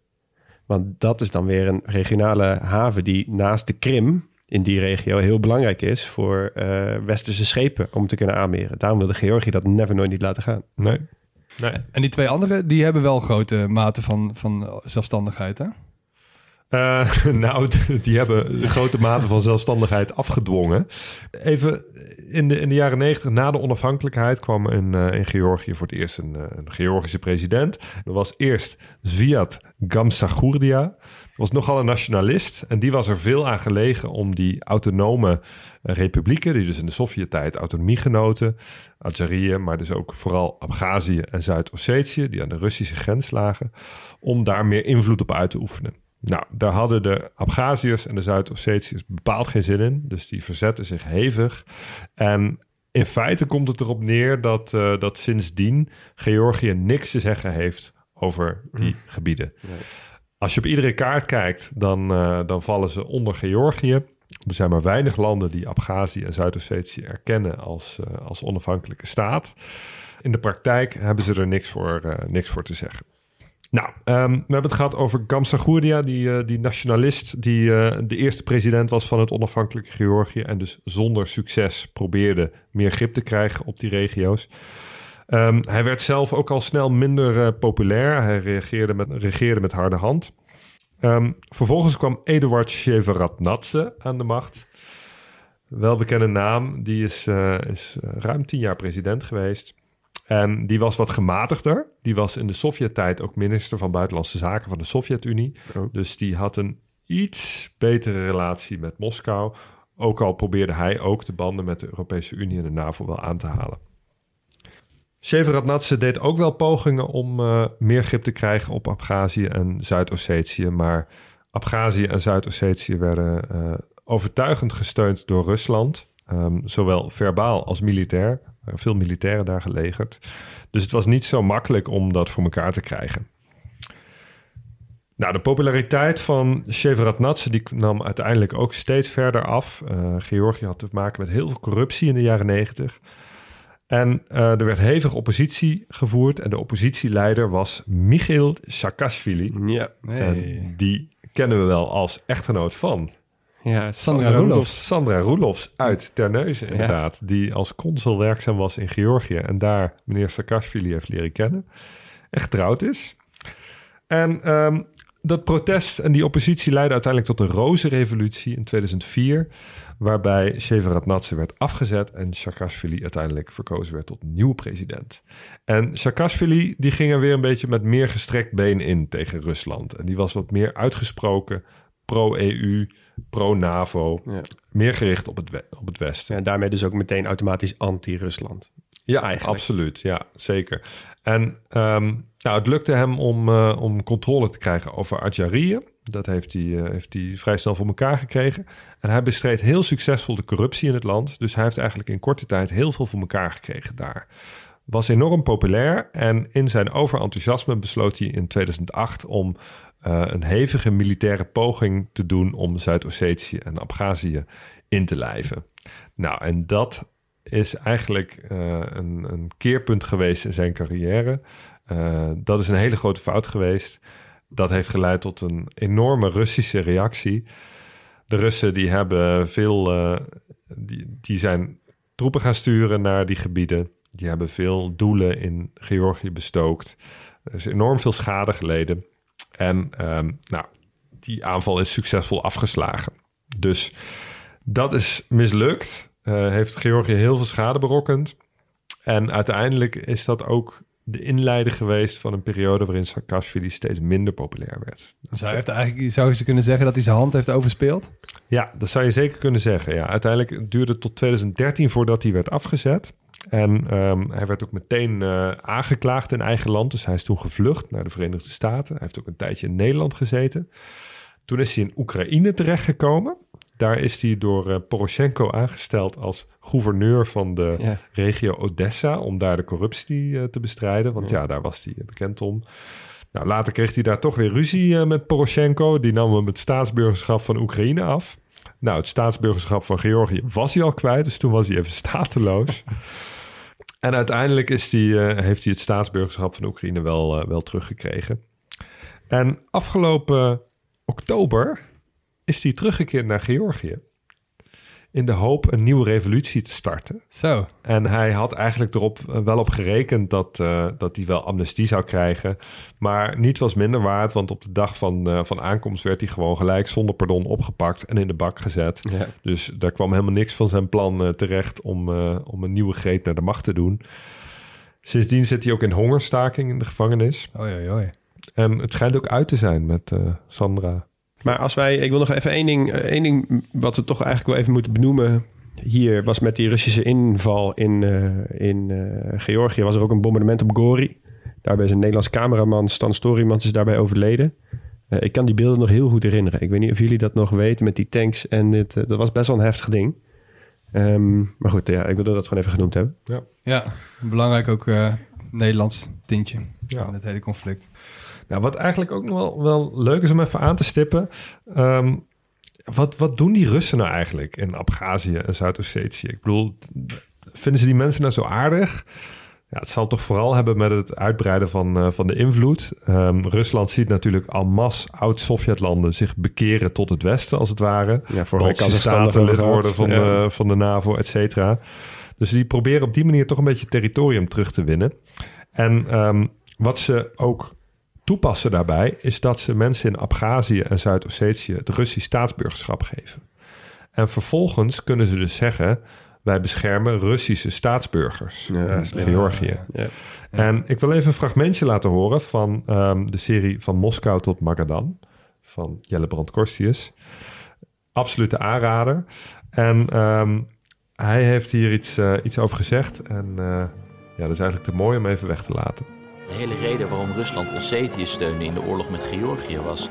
Want dat is dan weer een regionale haven die naast de Krim in die regio heel belangrijk is voor eh, westerse schepen om te kunnen aanmeren. Daarom wilde Georgië dat never nooit niet laten gaan. Nee. Nee. En die twee andere, die hebben wel grote mate van, van zelfstandigheid, hè? Eh, [LAUGHS] nou, die hebben de grote mate van zelfstandigheid afgedwongen. Even in de, in de jaren negentig, na de onafhankelijkheid, kwam in, eh, in Georgië voor het eerst een, eh, een Georgische president. Dat was eerst Zviad Gamsagurdia. Was nogal een nationalist. En die was er veel aan gelegen om die autonome eh, republieken, die dus in de Sovjet-tijd autonomie genoten, Adjarië, maar dus ook vooral Abhazie en Zuid-Ossetië, die aan de Russische grens lagen, om daar meer invloed op uit te oefenen. Nou, daar hadden de Abhaziërs en de Zuid-Ossetiërs bepaald geen zin in. Dus die verzetten zich hevig. En in feite komt het erop neer dat, eh, dat sindsdien Georgië niks te zeggen heeft over die gebieden. Als je op iedere kaart kijkt, dan, eh, dan vallen ze onder Georgië. Er zijn maar weinig landen die Abhazie en Zuid-Ossetië erkennen als, eh, als onafhankelijke staat. In de praktijk hebben ze er niks voor, eh, niks voor te zeggen. Nou, ehm, we hebben het gehad over Gamsagurdia, die, die nationalist die de eerste president was van het onafhankelijke Georgië en dus zonder succes probeerde meer grip te krijgen op die regio's. Ehm, hij werd zelf ook al snel minder eh, populair. Hij reageerde met, regeerde met harde hand. Ehm, vervolgens kwam Eduard Shevardnadze aan de macht. Welbekende naam, die is, eh, is eh, ruim tien jaar president geweest. En die was wat gematigder. Die was in de Sovjet-tijd ook minister van Buitenlandse Zaken van de Sovjet-Unie. Oh. Dus die had een iets betere relatie met Moskou. Ook al probeerde hij ook de banden met de Europese Unie en de NAVO wel aan te halen. Shevardnadze deed ook wel pogingen om eh, meer grip te krijgen op Abhazie en Zuid-Ossetië. Maar Abhazie en Zuid-Ossetië werden eh, overtuigend gesteund door Rusland. Ehm, zowel verbaal als militair. Er veel militairen daar gelegerd. Dus het was niet zo makkelijk om dat voor elkaar te krijgen. Nou, de populariteit van Shevardnadze die nam uiteindelijk ook steeds verder af. Uh, Georgië had te maken met heel veel corruptie in de jaren negentig. En uh, er werd hevig oppositie gevoerd. En de oppositieleider was Michiel Saakashvili. Ja, En die kennen we wel als echtgenoot van ja Sandra Roelofs. Sandra Roelofs uit Terneuzen, inderdaad. Die als consul werkzaam was in Georgië. En daar meneer Saakashvili heeft leren kennen. En getrouwd is. En um, dat protest en die oppositie leidde uiteindelijk tot de Rozenrevolutie in 2004, waarbij Shevardnadze werd afgezet en Saakashvili uiteindelijk verkozen werd tot nieuwe president. En Saakashvili die ging er weer een beetje met meer gestrekt been in tegen Rusland. En die was wat meer uitgesproken pro-EU, pro-NAVO, ja. meer gericht op het, op het Westen. En ja, daarmee dus ook meteen automatisch anti-Rusland. Ja, Eigenlijk. absoluut. Ja, zeker. En um, nou, het lukte hem om, uh, om controle te krijgen over Adjarië. Dat heeft hij, uh, heeft hij vrij snel voor elkaar gekregen. En hij bestreed heel succesvol de corruptie in het land. Dus hij heeft eigenlijk in korte tijd heel veel voor elkaar gekregen daar. Was enorm populair en in zijn overenthousiasme besloot hij in 2008 om uh, een hevige militaire poging te doen om Zuid-Ossetië en Abhazie in te lijven. Nou, en dat is eigenlijk een, een, keerpunt geweest in zijn carrière. Uh, dat is een hele grote fout geweest. Dat heeft geleid tot een enorme Russische reactie. De Russen die hebben veel, uh, die, zijn troepen gaan sturen naar die gebieden. Die hebben veel doelen in Georgië bestookt. Er is enorm veel schade geleden. En um, nou, die aanval is succesvol afgeslagen. Dus dat is mislukt. Uh, heeft Georgië heel veel schade berokkend. En uiteindelijk is dat ook de inleider geweest van een periode waarin Saakashvili steeds minder populair werd. Zou, heeft eigenlijk, zou je kunnen zeggen dat hij zijn hand heeft overspeeld? Ja, dat zou je zeker kunnen zeggen. Ja, uiteindelijk duurde het tot 2013 voordat hij werd afgezet. En um, hij werd ook meteen uh, aangeklaagd in eigen land. Dus hij is toen gevlucht naar de Verenigde Staten. Hij heeft ook een tijdje in Nederland gezeten. Toen is hij in Oekraïne terechtgekomen. Daar is hij door uh, Poroshenko aangesteld als gouverneur van de ja. regio Odessa. Om daar de corruptie uh, te bestrijden. Want ja. ja, daar was hij bekend om. Nou, later kreeg hij daar toch weer ruzie uh, met Poroshenko. Die nam hem het staatsburgerschap van Oekraïne af. Nou, het staatsburgerschap van Georgië was hij al kwijt. Dus toen was hij even [LAUGHS] stateloos. en uiteindelijk is die, heeft hij het staatsburgerschap van Oekraïne wel, wel teruggekregen. En afgelopen oktober is hij teruggekeerd naar Georgië. In de hoop een nieuwe revolutie te starten. Zo. En hij had eigenlijk erop wel op gerekend dat, uh, dat hij wel amnestie zou krijgen. Maar niets was minder waard, want op de dag van, uh, van aankomst werd hij gewoon gelijk zonder pardon opgepakt en in de bak gezet. Ja. Dus daar kwam helemaal niks van zijn plan uh, terecht om, om een nieuwe greep naar de macht te doen. Sindsdien zit hij ook in hongerstaking in de gevangenis. Oei, oei, oei. En het schijnt ook uit te zijn met Sandra. Maar als wij, ik wil nog even één ding, één ding wat we toch eigenlijk wel even moeten benoemen. Hier was met die Russische inval in, uh, in uh, Georgië, was er ook een bombardement op Gori. Daarbij is een Nederlands cameraman, Stan Storymans, is daarbij overleden. Uh, ik kan die beelden nog heel goed herinneren. Ik weet niet of jullie dat nog weten met die tanks. En dit, dat was best wel een heftig ding. Um, maar goed, ja, ik wilde dat gewoon even genoemd hebben. Ja, ja belangrijk ook Nederlands tintje ja. in het hele conflict. Nou, wat eigenlijk ook nog wel, wel leuk is om even aan te stippen. Um, wat, wat doen die Russen nou eigenlijk in Abhazie en Zuid-Ossetië? Ik bedoel, vinden ze die mensen nou zo aardig? Ja, het zal toch vooral hebben met het uitbreiden van, uh, van de invloed. Um, Rusland ziet natuurlijk al mas oud-Sovjetlanden zich bekeren tot het westen, als het ware. Ja, voor staten lid worden van, ja. de, van de NAVO, et cetera. Dus die proberen op die manier toch een beetje territorium terug te winnen. En um, wat ze ook toepassen daarbij is dat ze mensen in Abhazie en Zuid-Ossetië het Russisch staatsburgerschap geven. En vervolgens kunnen ze dus zeggen: wij beschermen Russische staatsburgers ja, in Georgië. Ja, ja. En ik wil even een fragmentje laten horen van um, de serie Van Moskou tot Magadan van Jelle Brand-Korstius. Absolute aanrader. En um, hij heeft hier iets, uh, iets over gezegd. En uh, ja, dat is eigenlijk te mooi om even weg te laten. De hele reden waarom Rusland Ossetië steunde in de oorlog met Georgië was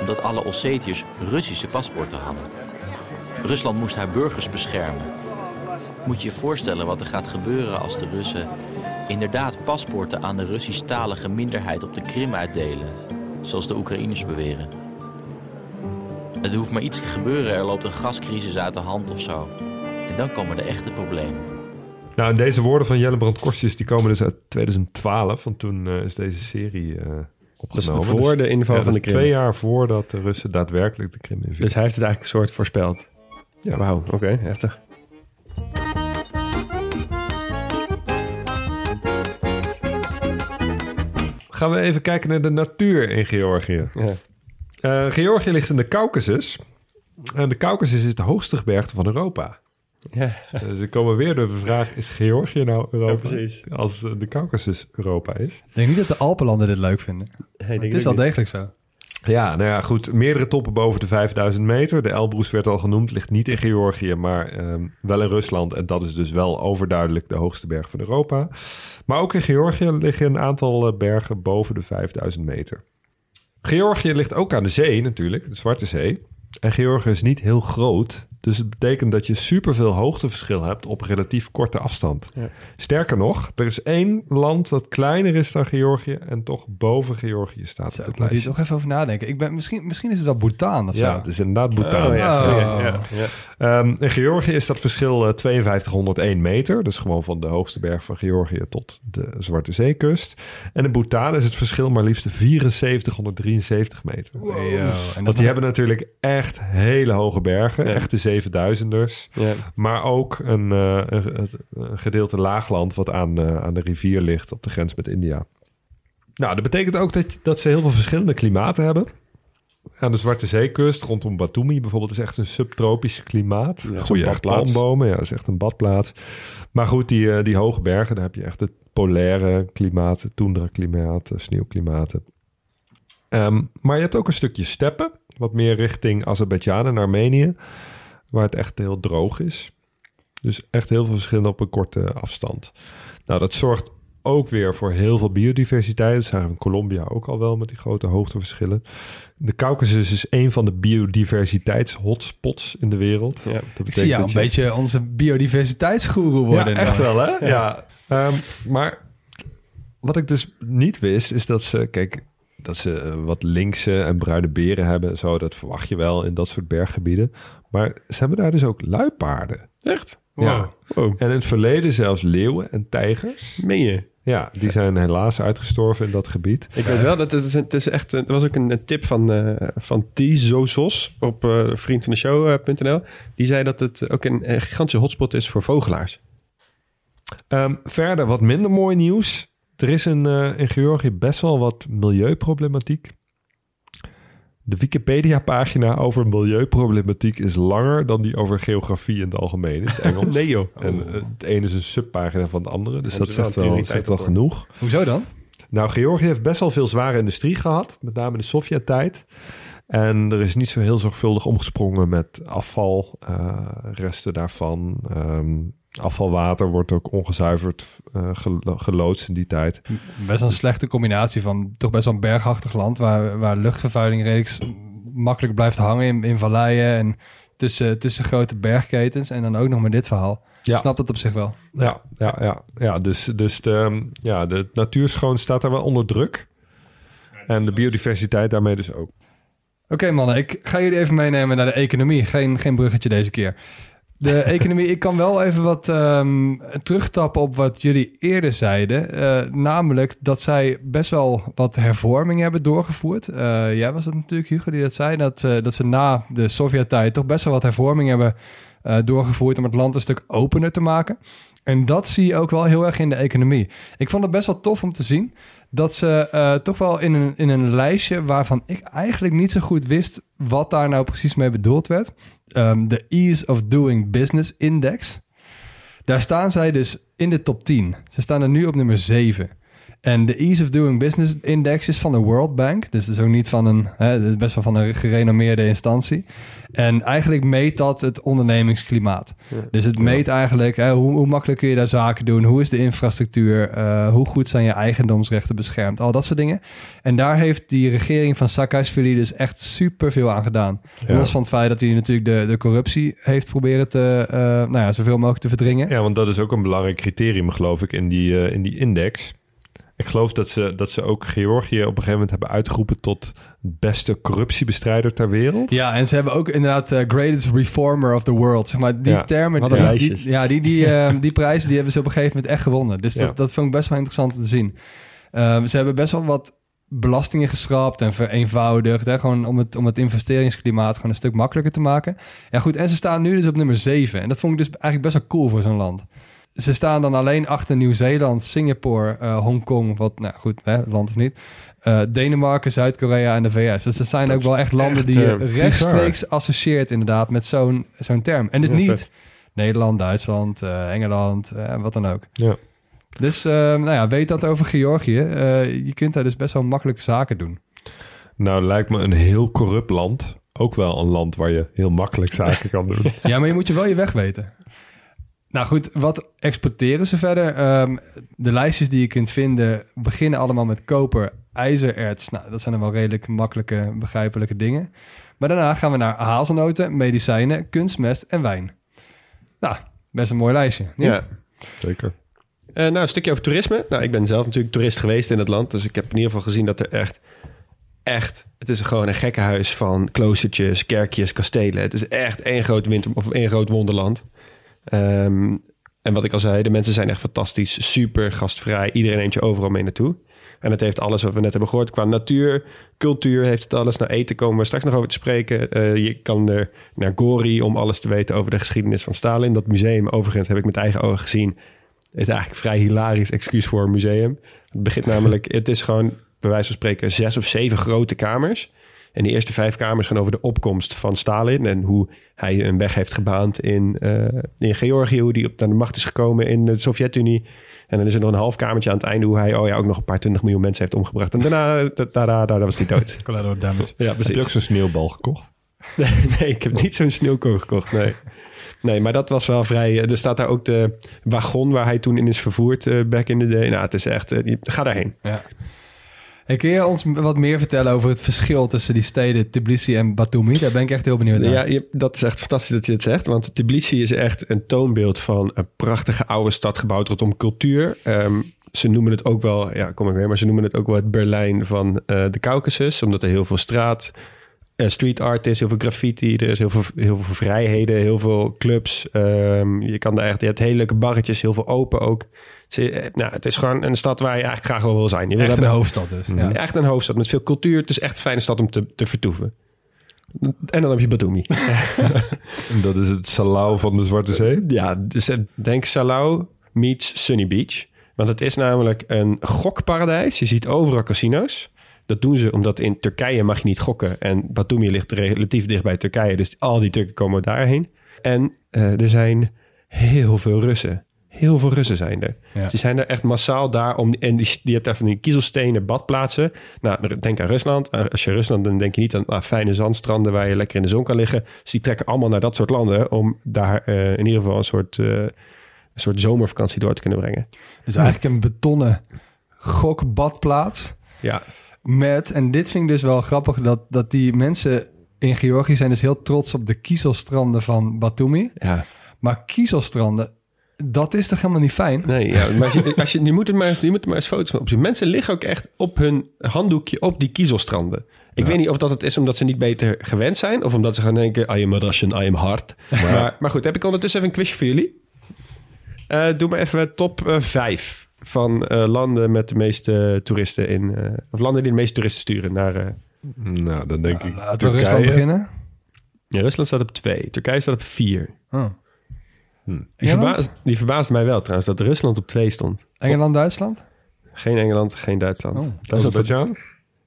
omdat alle Ossetiërs Russische paspoorten hadden. Rusland moest haar burgers beschermen. Moet je je voorstellen wat er gaat gebeuren als de Russen inderdaad paspoorten aan de Russisch-talige minderheid op de Krim uitdelen. zoals de Oekraïners beweren. Het hoeft maar iets te gebeuren, er loopt een gascrisis uit de hand of zo. En dan komen de echte problemen. Nou, deze woorden van Jelle Brand die komen dus uit 2012. Want toen eh, is deze serie eh opgenomen. voor de inval ja, van de Krim. twee jaar voordat de Russen daadwerkelijk de Krim invielen. Dus hij heeft het eigenlijk een soort voorspeld. Ja. Wauw, oké, heftig. Gaan we even kijken naar de natuur in Georgië. Ja. Eh, Georgië ligt in de Caucasus. En de Caucasus is de hoogste gebergte van Europa. Ja. Dus dan komen we weer door de vraag, is Georgië nou Europa? precies. Als eh, de Caucasus Europa is. Ik denk niet dat de Alpenlanden dit leuk vinden. Hey, denk Het is ik wel niet. degelijk zo. Ja, nou ja, goed. Meerdere toppen boven de 5000 meter. De Elbrus werd al genoemd, ligt niet in Georgië, maar ehm, wel in Rusland. En dat is dus wel overduidelijk de hoogste berg van Europa. Maar ook in Georgië liggen een aantal eh, bergen boven de 5000 meter. Georgië ligt ook aan de zee natuurlijk, de Zwarte Zee. En Georgië is niet heel groot. Dus het betekent dat je superveel hoogteverschil hebt op relatief korte afstand. Ja. Sterker nog, er is één land dat kleiner is dan Georgië en toch boven Georgië staat zo, op. Moet je toch even over nadenken. Ik ben, misschien, misschien is het wel Bhutan of zo. Ja, het is inderdaad oh, Bhutan. Ja. Oh. Ja, ehm, in Georgië is dat verschil eh, uh, 5201 meter. Dus gewoon van de hoogste berg van Georgië tot de Zwarte Zeekust. En in Bhutan is het verschil maar liefst 7473 meter. Wow. En die hebben natuurlijk echt hele hoge bergen. echte. 7000ers. Ja. Maar ook eh, een, gedeelte laagland wat aan, eh, aan de rivier ligt op de grens met India. Nou, dat betekent ook dat, dat ze heel veel verschillende klimaten hebben. Aan de Zwarte Zeekust, rondom Batumi bijvoorbeeld, is echt een subtropisch klimaat. Ja, Goeie palmbomen, ja, is echt een badplaats. Maar goed, die, eh, die hoge bergen, daar heb je echt het polaire klimaat, toendra-klimaat, sneeuwklimaten. Um, maar je hebt ook een stukje steppen, wat meer richting Azerbeidzjan en Armenië waar het echt heel droog is. Dus echt heel veel verschillen op een korte afstand. Nou, dat zorgt ook weer voor heel veel biodiversiteit. Dat zagen we in Colombia ook al wel met die grote hoogteverschillen. De Caucasus is een van de biodiversiteits-hotspots in de wereld. Ja. Dat Ik zie betekent jou dat een je- beetje onze biodiversiteitsgoeroe worden. ja, echt wel, hè? Ja. Ehm, maar wat ik dus niet wist, is dat ze... Kijk, dat ze eh, wat linkse en bruine beren hebben en zo. Dat verwacht je wel in dat soort berggebieden. Maar ze hebben daar dus ook luipaarden. Echt? Ja. Wow. En in het verleden zelfs leeuwen en tijgers. Meen je? Ja, die zijn helaas uitgestorven in dat gebied. Ik weet wel dat het is, het is echt. Er was ook een, een tip van, eh van Tizozos op eh vriendvandeshow.nl. Die zei dat het ook een, gigantische hotspot is voor vogelaars. Ehm, verder wat minder mooi nieuws. Er is in, eh, in Georgië best wel wat milieuproblematiek. De Wikipedia-pagina over milieuproblematiek is langer dan die over geografie in het algemeen in het Engels. [LAUGHS] Nee joh. En eh, het ene is een subpagina van het andere, dus dat zegt wel, zegt wel genoeg. Hoezo dan? Nou, Georgië heeft best wel veel zware industrie gehad, met name in de Sovjet-tijd. En er is niet zo heel zorgvuldig omgesprongen met afval, eh, resten daarvan. Ehm, afvalwater wordt ook ongezuiverd gelo- geloodst in die tijd. Best een slechte combinatie van toch best wel een bergachtig land... waar, waar luchtvervuiling redelijk makkelijk blijft hangen in, in valleien... en tussen, tussen grote bergketens. En dan ook nog met dit verhaal. Ja. Ik snap dat op zich wel. Ja, ja, ja, ja dus, dus de, ja, de natuurschoon staat daar wel onder druk. En de biodiversiteit daarmee dus ook. Oké mannen, ik ga jullie even meenemen naar de economie. Geen, geen bruggetje deze keer. De [LAUGHS] economie, ik kan wel even wat ehm, terugtappen op wat jullie eerder zeiden. Eh, namelijk dat zij best wel wat hervormingen hebben doorgevoerd. Eh, jij was het natuurlijk, Hugo, die dat zei. Dat, eh, dat ze na de Sovjet-tijd toch best wel wat hervormingen hebben doorgevoerd... om het land een stuk opener te maken. En dat zie je ook wel heel erg in de economie. Ik vond het best wel tof om te zien dat ze eh, toch wel in een, in een lijstje waarvan ik eigenlijk niet zo goed wist wat daar nou precies mee bedoeld werd. Ehm, De Ease of Doing Business Index. Daar staan zij dus in de top 10. Ze staan er nu op nummer 7. En de Ease of Doing Business Index is van de World Bank. Dus het is ook niet van een, hè, is best wel van een gerenommeerde instantie. En eigenlijk meet dat het ondernemingsklimaat. Dus het meet eigenlijk hè, hoe, hoe makkelijk kun je daar zaken doen, hoe is de infrastructuur, eh, hoe goed zijn je eigendomsrechten beschermd, al dat soort dingen. En daar heeft die regering van Saakashvili dus echt super veel aan gedaan. Ja. Los van het feit dat hij natuurlijk de, de corruptie heeft proberen te, eh, nou ja, zoveel mogelijk te verdringen. Ja, want dat is ook een belangrijk criterium, geloof ik, in die, eh, in die index. Ik geloof dat ze, dat ze ook Georgië op een gegeven moment hebben uitgeroepen tot beste corruptiebestrijder ter wereld. Ja, en ze hebben ook inderdaad eh, greatest reformer of the world. Zeg maar, die Ja, termen, wat een die, die- ja, die, die, [LAUGHS] eh, die prijzen die hebben ze op een gegeven moment echt gewonnen. Dus Ja. dat, dat vond ik best wel interessant om te zien. Eh, ze hebben best wel wat belastingen geschrapt en vereenvoudigd. Hè? Gewoon om het, om het investeringsklimaat gewoon een stuk makkelijker te maken. Ja goed, en ze staan nu dus op nummer 7. En dat vond ik dus eigenlijk best wel cool voor zo'n land. Ze staan dan alleen achter Nieuw-Zeeland, Singapore, eh, Hongkong, wat, nou goed, hè, land of niet. eh, Denemarken, Zuid-Korea en de VS. Dus dat zijn Dat ook wel echt landen echt, die je eh, rechtstreeks associeert inderdaad met zo'n zo'n term. En dus Ja, niet vet. Nederland, Duitsland, Engeland, wat dan ook. Ja. Dus nou ja, weet dat over Georgië. Je kunt daar dus best wel makkelijke zaken doen. Nou, lijkt me een heel corrupt land. Ook wel een land waar je heel makkelijk zaken kan doen. Ja, maar je moet je wel je weg weten. Nou goed, wat exporteren ze verder? Ehm, de lijstjes die je kunt vinden beginnen allemaal met koper, ijzererts. Nou, dat zijn dan wel redelijk makkelijke, begrijpelijke dingen. Maar daarna gaan we naar hazelnoten, medicijnen, kunstmest en wijn. Nou, best een mooi lijstje. niet? Ja. Zeker. Eh, nou, een stukje over toerisme. Nou, ik ben zelf natuurlijk toerist geweest in het land. Dus ik heb in ieder geval gezien dat er echt... Echt, het is gewoon een gekkenhuis van kloostertjes, kerkjes, kastelen. Het is echt één groot, winter, of één groot wonderland. Ehm, en wat ik al zei, de mensen zijn echt fantastisch. Super gastvrij. Iedereen neemt je overal mee naartoe. En het heeft alles wat we net hebben gehoord. Qua natuur, cultuur heeft het alles. Naar eten komen we straks nog over te spreken. Eh, je kan er naar Gori om alles te weten over de geschiedenis van Stalin. Dat museum, overigens, heb ik met eigen ogen gezien. is eigenlijk vrij hilarisch excuus voor een museum. Het begint namelijk, het is gewoon bij wijze van spreken zes of zeven grote kamers. En de eerste vijf kamers gaan over de opkomst van Stalin en hoe hij een weg heeft gebaand in, eh, in Georgië, hoe hij op naar de macht is gekomen in de Sovjet-Unie. En dan is er nog een half kamertje aan het einde hoe hij oh ja, ook nog een paar twintig miljoen mensen heeft omgebracht. En daarna, da- daarna, daarna was hij dood. [LAUGHS] Collateral damage. Ja, Heb je ook zo'n sneeuwbal gekocht? [LAUGHS] Nee, ik heb niet zo'n sneeuwkool gekocht, nee. Nee, maar dat was wel vrij... Er staat daar ook de wagon waar hij toen in is vervoerd eh, back in the day. Nou, het is echt... eh, ga daarheen. Ja. Kun je ons wat meer vertellen over het verschil tussen die steden Tbilisi en Batumi? Daar ben ik echt heel benieuwd naar. Ja, je- dat is echt fantastisch dat je het zegt. Want Tbilisi is echt een toonbeeld van een prachtige oude stad gebouwd rondom cultuur. Ehm, ze noemen het ook wel, ja, kom ik weer, maar ze noemen het ook wel het Berlijn van eh, de Caucasus. Omdat er heel veel straat, eh, street art is, heel veel graffiti, er is heel veel, heel veel vrijheden, heel veel clubs. Ehm, je kan daar echt, je hebt hele leuke barretjes, heel veel open ook. Eh, nou, het is gewoon een stad waar je eigenlijk graag wel wil zijn. Je wil Echt een hoofdstad dus. Ja. Echt een hoofdstad met veel cultuur. Het is echt een fijne stad om te, te vertoeven. En dan heb je Batumi. [LAUGHS] Dat is het salau van de Zwarte Zee. Ja, dus eh, denk Salau meets Sunny Beach. Want het is namelijk een gokparadijs. Je ziet overal casino's. Dat doen ze omdat in Turkije mag je niet gokken. En Batumi ligt relatief dicht bij Turkije. Dus al die Turken komen daarheen. En eh, er zijn heel veel Russen. Heel veel Russen zijn er. Ja. Ze zijn er echt massaal daar om. En die, die hebt daar van die kiezelstenen badplaatsen. Nou, denk aan Rusland. Als je Rusland, dan denk je niet aan ah, fijne zandstranden waar je lekker in de zon kan liggen. Dus die trekken allemaal naar dat soort landen om daar eh, in ieder geval een soort, eh, een soort zomervakantie door te kunnen brengen. Dus eigenlijk een betonnen gokbadplaats Ja, met, en dit vind ik dus wel grappig, dat, dat die mensen in Georgië zijn dus heel trots op de kiezelstranden van Batumi. ja. Maar kiezelstranden, dat is toch helemaal niet fijn? Nee, ja, maar als je, [LAUGHS] als je, je, moet er maar eens, je moet er maar eens foto's van opzien. Mensen liggen ook echt op hun handdoekje op die kiezelstranden. Ik weet niet of dat het is omdat ze niet beter gewend zijn... of omdat ze gaan denken, I am a Russian, I am hard. Maar, maar goed, heb ik ondertussen even een quizje voor jullie. Eh, doe maar even top eh, vijf van eh, landen met de meeste toeristen in... eh, of landen die de meeste toeristen sturen naar... eh, Nou, dan denk ik Laten we Rusland beginnen. ja, Rusland staat op twee, Turkije staat op vier. Oh. Die, verbaasde, die verbaasde mij wel trouwens, dat Rusland op twee stond. Engeland, Duitsland? Geen Engeland, geen Duitsland. Oh. Azerbeidzjan?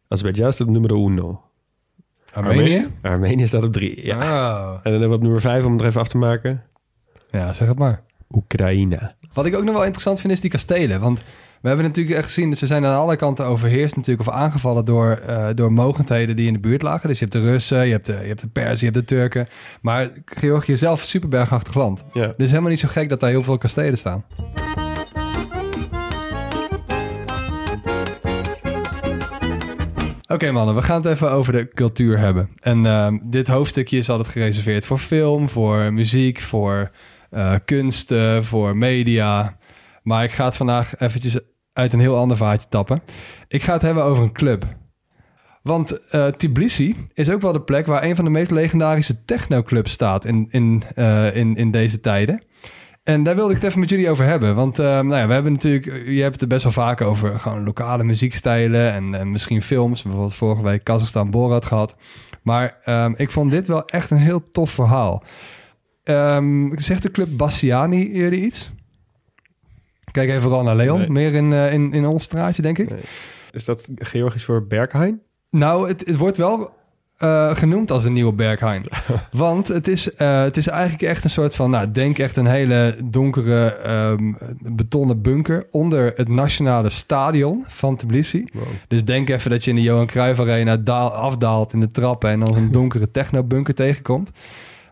Azerbeidzjan staat op nummer uno. Armenië? Armenië staat op drie. Ja. Oh. En dan hebben we op nummer vijf, om het er even af te maken, Ja, zeg het maar. Oekraïne. Wat ik ook nog wel interessant vind, is die kastelen. Want we hebben natuurlijk echt gezien dat ze zijn aan alle kanten overheerst natuurlijk of aangevallen door, eh, door mogendheden die in de buurt lagen. Dus je hebt de Russen, je hebt de, je hebt de Perzen, je hebt de Turken. Maar Georgië zelf is een super bergachtig land. Ja. Dus helemaal niet zo gek dat daar heel veel kastelen staan. Oké mannen, we gaan het even over de cultuur hebben. En ehm, dit hoofdstukje is altijd gereserveerd voor film, voor muziek, voor eh kunst, eh, voor media. Maar ik ga het vandaag eventjes uit een heel ander vaatje tappen. Ik ga het hebben over een club. Want eh, Tbilisi is ook wel de plek waar een van de meest legendarische technoclubs staat in, in, eh, in, in deze tijden. En daar wilde ik het even met jullie over hebben. Want uh, nou ja, we hebben natuurlijk, je hebt het er best wel vaak over gewoon lokale muziekstijlen en, en misschien films. Bijvoorbeeld vorige week Kazachstan Borat gehad. Maar um, ik vond dit wel echt een heel tof verhaal. Um, zegt de club Bassiani eerder iets? Kijk even vooral naar Leon. Nee. Meer in, uh, in, in ons straatje, denk ik. Nee. Is dat Georgisch voor Berghain? Nou, het, het wordt wel uh, genoemd als een nieuwe Berghain. [LAUGHS] Want het is, uh, het is eigenlijk echt een soort van... Nou, denk echt een hele donkere um, betonnen bunker... onder het nationale stadion van Tbilisi. Wow. Dus denk even dat je in de Johan Cruijff Arena daal, afdaalt in de trappen... en dan een [LAUGHS] donkere technobunker tegenkomt.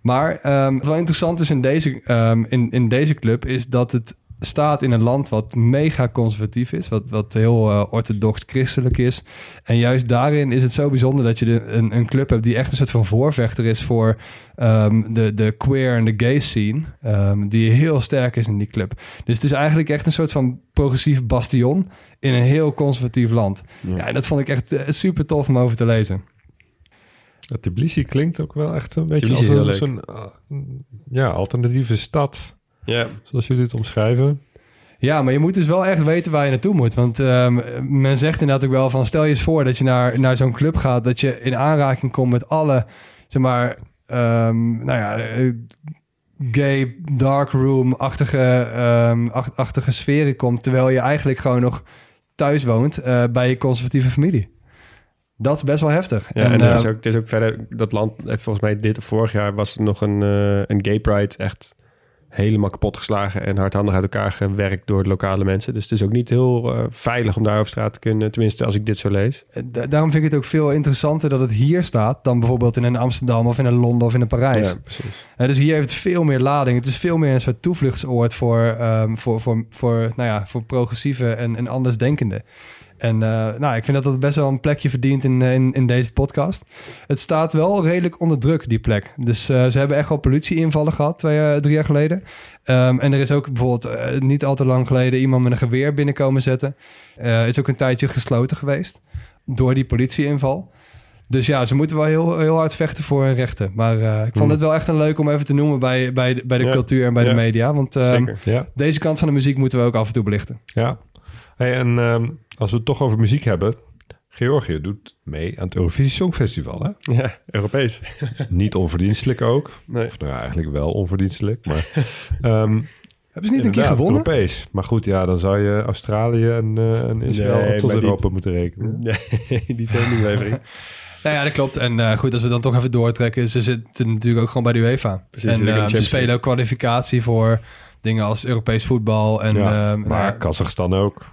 Maar um, wat wel interessant is in deze, um, in, in deze club... is dat het staat in een land wat mega conservatief is, wat, wat heel uh, orthodox christelijk is. En juist daarin is het zo bijzonder dat je de, een, een club hebt die echt een soort van voorvechter is voor um, de, de queer en de gay scene, um, die heel sterk is in die club. Dus het is eigenlijk echt een soort van progressief bastion in een heel conservatief land. Ja, ja en dat vond ik echt uh, super tof om over te lezen. Tbilisi klinkt ook wel echt een beetje als een, als een uh, ja, alternatieve stad. Ja. Zoals jullie het omschrijven. Ja, maar je moet dus wel echt weten waar je naartoe moet. Want um, men zegt inderdaad ook wel van... stel je eens voor dat je naar, naar zo'n club gaat... dat je in aanraking komt met alle, zeg maar... Um, nou ja, gay darkroom-achtige um, achtige sferen komt... terwijl je eigenlijk gewoon nog thuis woont uh, bij je conservatieve familie. Dat is best wel heftig. Ja, en, en het, is ook, het is ook verder... Dat land heeft volgens mij dit of vorig jaar... was er nog een, uh, een gay pride echt helemaal kapot geslagen en hardhandig uit elkaar gewerkt door de lokale mensen. Dus het is ook niet heel uh, veilig om daar op straat te kunnen, tenminste als ik dit zo lees. Da daarom vind ik het ook veel interessanter dat het hier staat dan bijvoorbeeld in een Amsterdam of in een Londen of in een Parijs. Ja, precies. Uh, dus hier heeft het veel meer lading. Het is veel meer een soort toevluchtsoord voor, um, voor, voor, voor, nou ja, voor progressieve en, en andersdenkenden. En uh, nou, ik vind dat dat best wel een plekje verdient in, in, in deze podcast. Het staat wel redelijk onder druk, die plek. Dus uh, ze hebben echt wel politieinvallen gehad, twee, drie jaar geleden. Um, en er is ook bijvoorbeeld niet al te lang geleden iemand met een geweer binnenkomen zetten. is ook een tijdje gesloten geweest door die politieinval. Dus ja, ze moeten wel heel, heel hard vechten voor hun rechten. Maar uh, ik vond hmm. het wel echt een leuk om even te noemen bij, bij, bij de ja, cultuur en bij ja, de media. Want ja. deze kant van de muziek moeten we ook af en toe belichten. Ja, hey, en um, als we het toch over muziek hebben. Georgië doet mee aan het Eurovisie Songfestival, hè? Ja, Europees. [LAUGHS] niet onverdienstelijk ook. Nee. Of nou ja, eigenlijk wel onverdienstelijk, maar... um, [LAUGHS] hebben ze niet een keer gewonnen? Europees. Maar goed, ja, dan zou je Australië en, uh, en Israël nee, tot Europa die... moeten rekenen. [LAUGHS] Nee, die vriend. Nou ja, dat klopt. En uh, goed, als we dan toch even doortrekken... ze zitten natuurlijk ook gewoon bij de UEFA. Precies, en uh, ze spelen ook kwalificatie voor dingen als Europees voetbal. En, ja, uh, maar Kazachstan ook.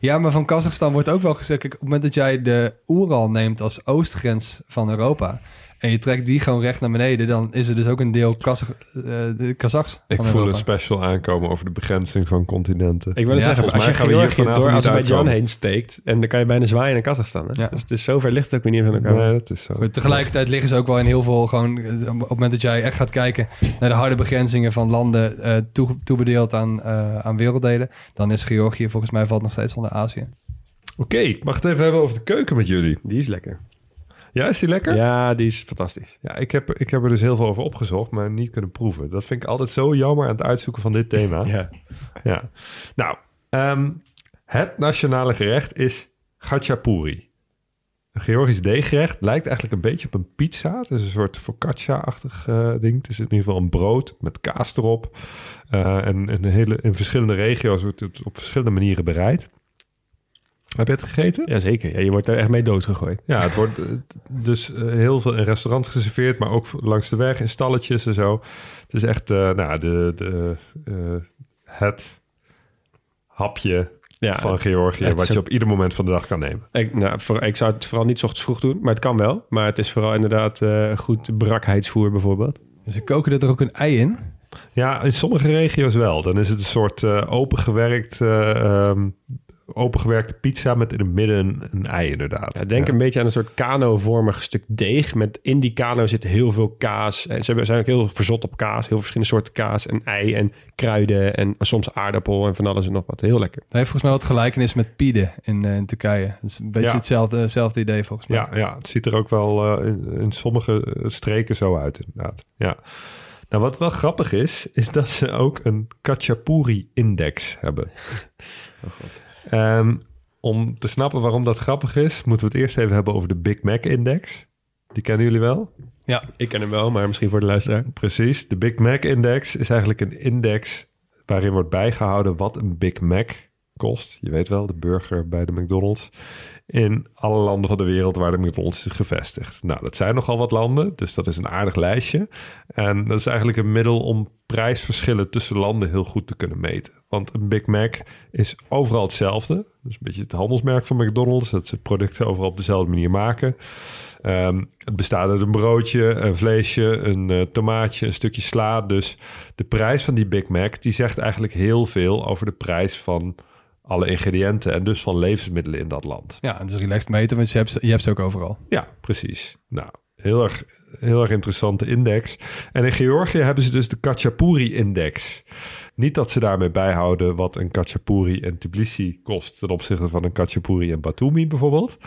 Ja, maar van Kazachstan wordt ook wel gezegd... Op het moment dat jij de Oeral neemt als oostgrens van Europa... en je trekt die gewoon recht naar beneden... dan is er dus ook een deel Kazach, uh, de Kazachs Ik voel Europa. een special aankomen over de begrenzing van continenten. Ik wil Ja, zeggen, als je Georgië door Azerbeidzjan heen steekt... en dan kan je bijna zwaaien naar Kazachstan. Hè? Ja. Dus het is zo ver ligt het ook weer niet van elkaar. Nee, dat is zo. Goed, tegelijkertijd liggen ze ook wel in heel veel gewoon... eh, op het moment dat jij echt gaat kijken... naar de harde begrenzingen van landen... Uh, toe, toebedeeld aan, uh, aan werelddelen... dan is Georgië volgens mij valt nog steeds onder Azië. Oké, ik mag het even hebben over de keuken met jullie. Die is lekker. Ja, is die lekker? Ja, die is fantastisch. Ja, ik heb, ik heb er dus heel veel over opgezocht, maar niet kunnen proeven. Dat vind ik altijd zo jammer aan het uitzoeken van dit thema. [LAUGHS] Ja. Ja. Nou, um, het nationale gerecht is gachapuri. Een Georgisch deeggerecht lijkt eigenlijk een beetje op een pizza. Het is een soort focaccia-achtig uh, ding. Het is in ieder geval een brood met kaas erop. Uh, en, en hele, in verschillende regio's wordt het op verschillende manieren bereid. Heb je het gegeten? Jazeker. Ja, je wordt er echt mee doodgegooid. Ja, het wordt dus heel veel in restaurants geserveerd, maar ook langs de weg in stalletjes en zo. Het is echt uh, nou, de, de, uh, het hapje ja, van Georgië, wat je op ieder moment van de dag kan nemen. Ik, nou, voor, ik zou het vooral niet ochtends vroeg doen, maar het kan wel. Maar het is vooral inderdaad uh, goed brakheidsvoer bijvoorbeeld. Dus ze koken er ook een ei in? Ja, in sommige regio's wel. Dan is het een soort uh, opengewerkt, uh, um, opengewerkte pizza met in het midden een, een ei inderdaad. Ja, denk Ja. een beetje aan een soort kano-vormig stuk deeg. Met in die kano zit heel veel kaas. En ze hebben- zijn ook heel verzot op kaas. Heel verschillende soorten kaas en ei en kruiden. En soms aardappel en van alles en nog wat. Heel lekker. Hij heeft volgens mij wat gelijkenis met pide in, eh, in Turkije. Dat is een beetje Ja. hetzelfde, hetzelfde idee volgens mij. Ja, ja, het ziet er ook wel eh, in, in sommige eh, streken zo uit, inderdaad. Ja. Nou, wat wel grappig is, is dat ze ook een Kachapuri-index hebben. [LAUGHS] En om te snappen waarom dat grappig is, moeten we het eerst even hebben over de Big Mac-index. Die kennen jullie wel? Ja. Ik ken hem wel, maar misschien voor de luisteraar. Precies. De Big Mac-index is eigenlijk een index waarin wordt bijgehouden wat een Big Mac kost. Je weet wel, de burger bij de McDonald's. In alle landen van de wereld waar de McDonald's is gevestigd. Nou, dat zijn nogal wat landen, dus dat is een aardig lijstje. En dat is eigenlijk een middel om prijsverschillen tussen landen heel goed te kunnen meten. Want een Big Mac is overal hetzelfde. Dus een beetje het handelsmerk van McDonald's. Dat ze producten overal op dezelfde manier maken. Ehm, het bestaat uit een broodje, een vleesje, een eh, tomaatje, een stukje sla. Dus de prijs van die Big Mac, die zegt eigenlijk heel veel over de prijs van alle ingrediënten en dus van levensmiddelen in dat land. Ja, het is relaxed meten, want je hebt, ze- je hebt ze ook overal. Ja, precies. Nou, heel erg, heel erg interessante index. En in Georgië hebben ze dus de Kachapuri-index. Niet dat ze daarmee bijhouden wat een Kachapuri in Tbilisi kost ten opzichte van een Kachapuri in Batumi bijvoorbeeld.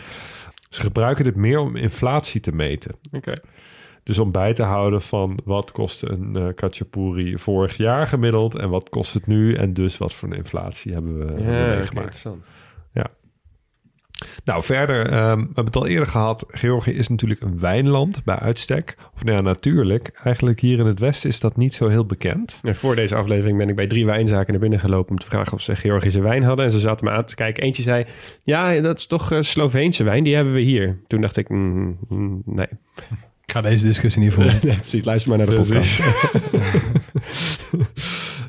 Ze gebruiken dit meer om inflatie te meten. Oké. Dus om bij te houden van wat kostte een eh Kachapuri vorig jaar gemiddeld en wat kost het nu en dus wat voor een inflatie hebben we, Ja, meegemaakt. interessant. Nou, verder, ehm, we hebben het al eerder gehad. Georgië is natuurlijk een wijnland bij uitstek. Of nou ja, natuurlijk. Eigenlijk hier in het westen is dat niet zo heel bekend. En voor deze aflevering ben ik bij drie wijnzaken naar binnen gelopen om te vragen of ze Georgische wijn hadden. En ze zaten me aan te kijken. Eentje zei, ja, dat is toch eh, Sloveense wijn, die hebben we hier. Toen dacht ik, mm, mm, nee. Ik ga deze discussie niet voeren. [LAUGHS] nee. Precies, luister maar naar de podcast. [LAUGHS]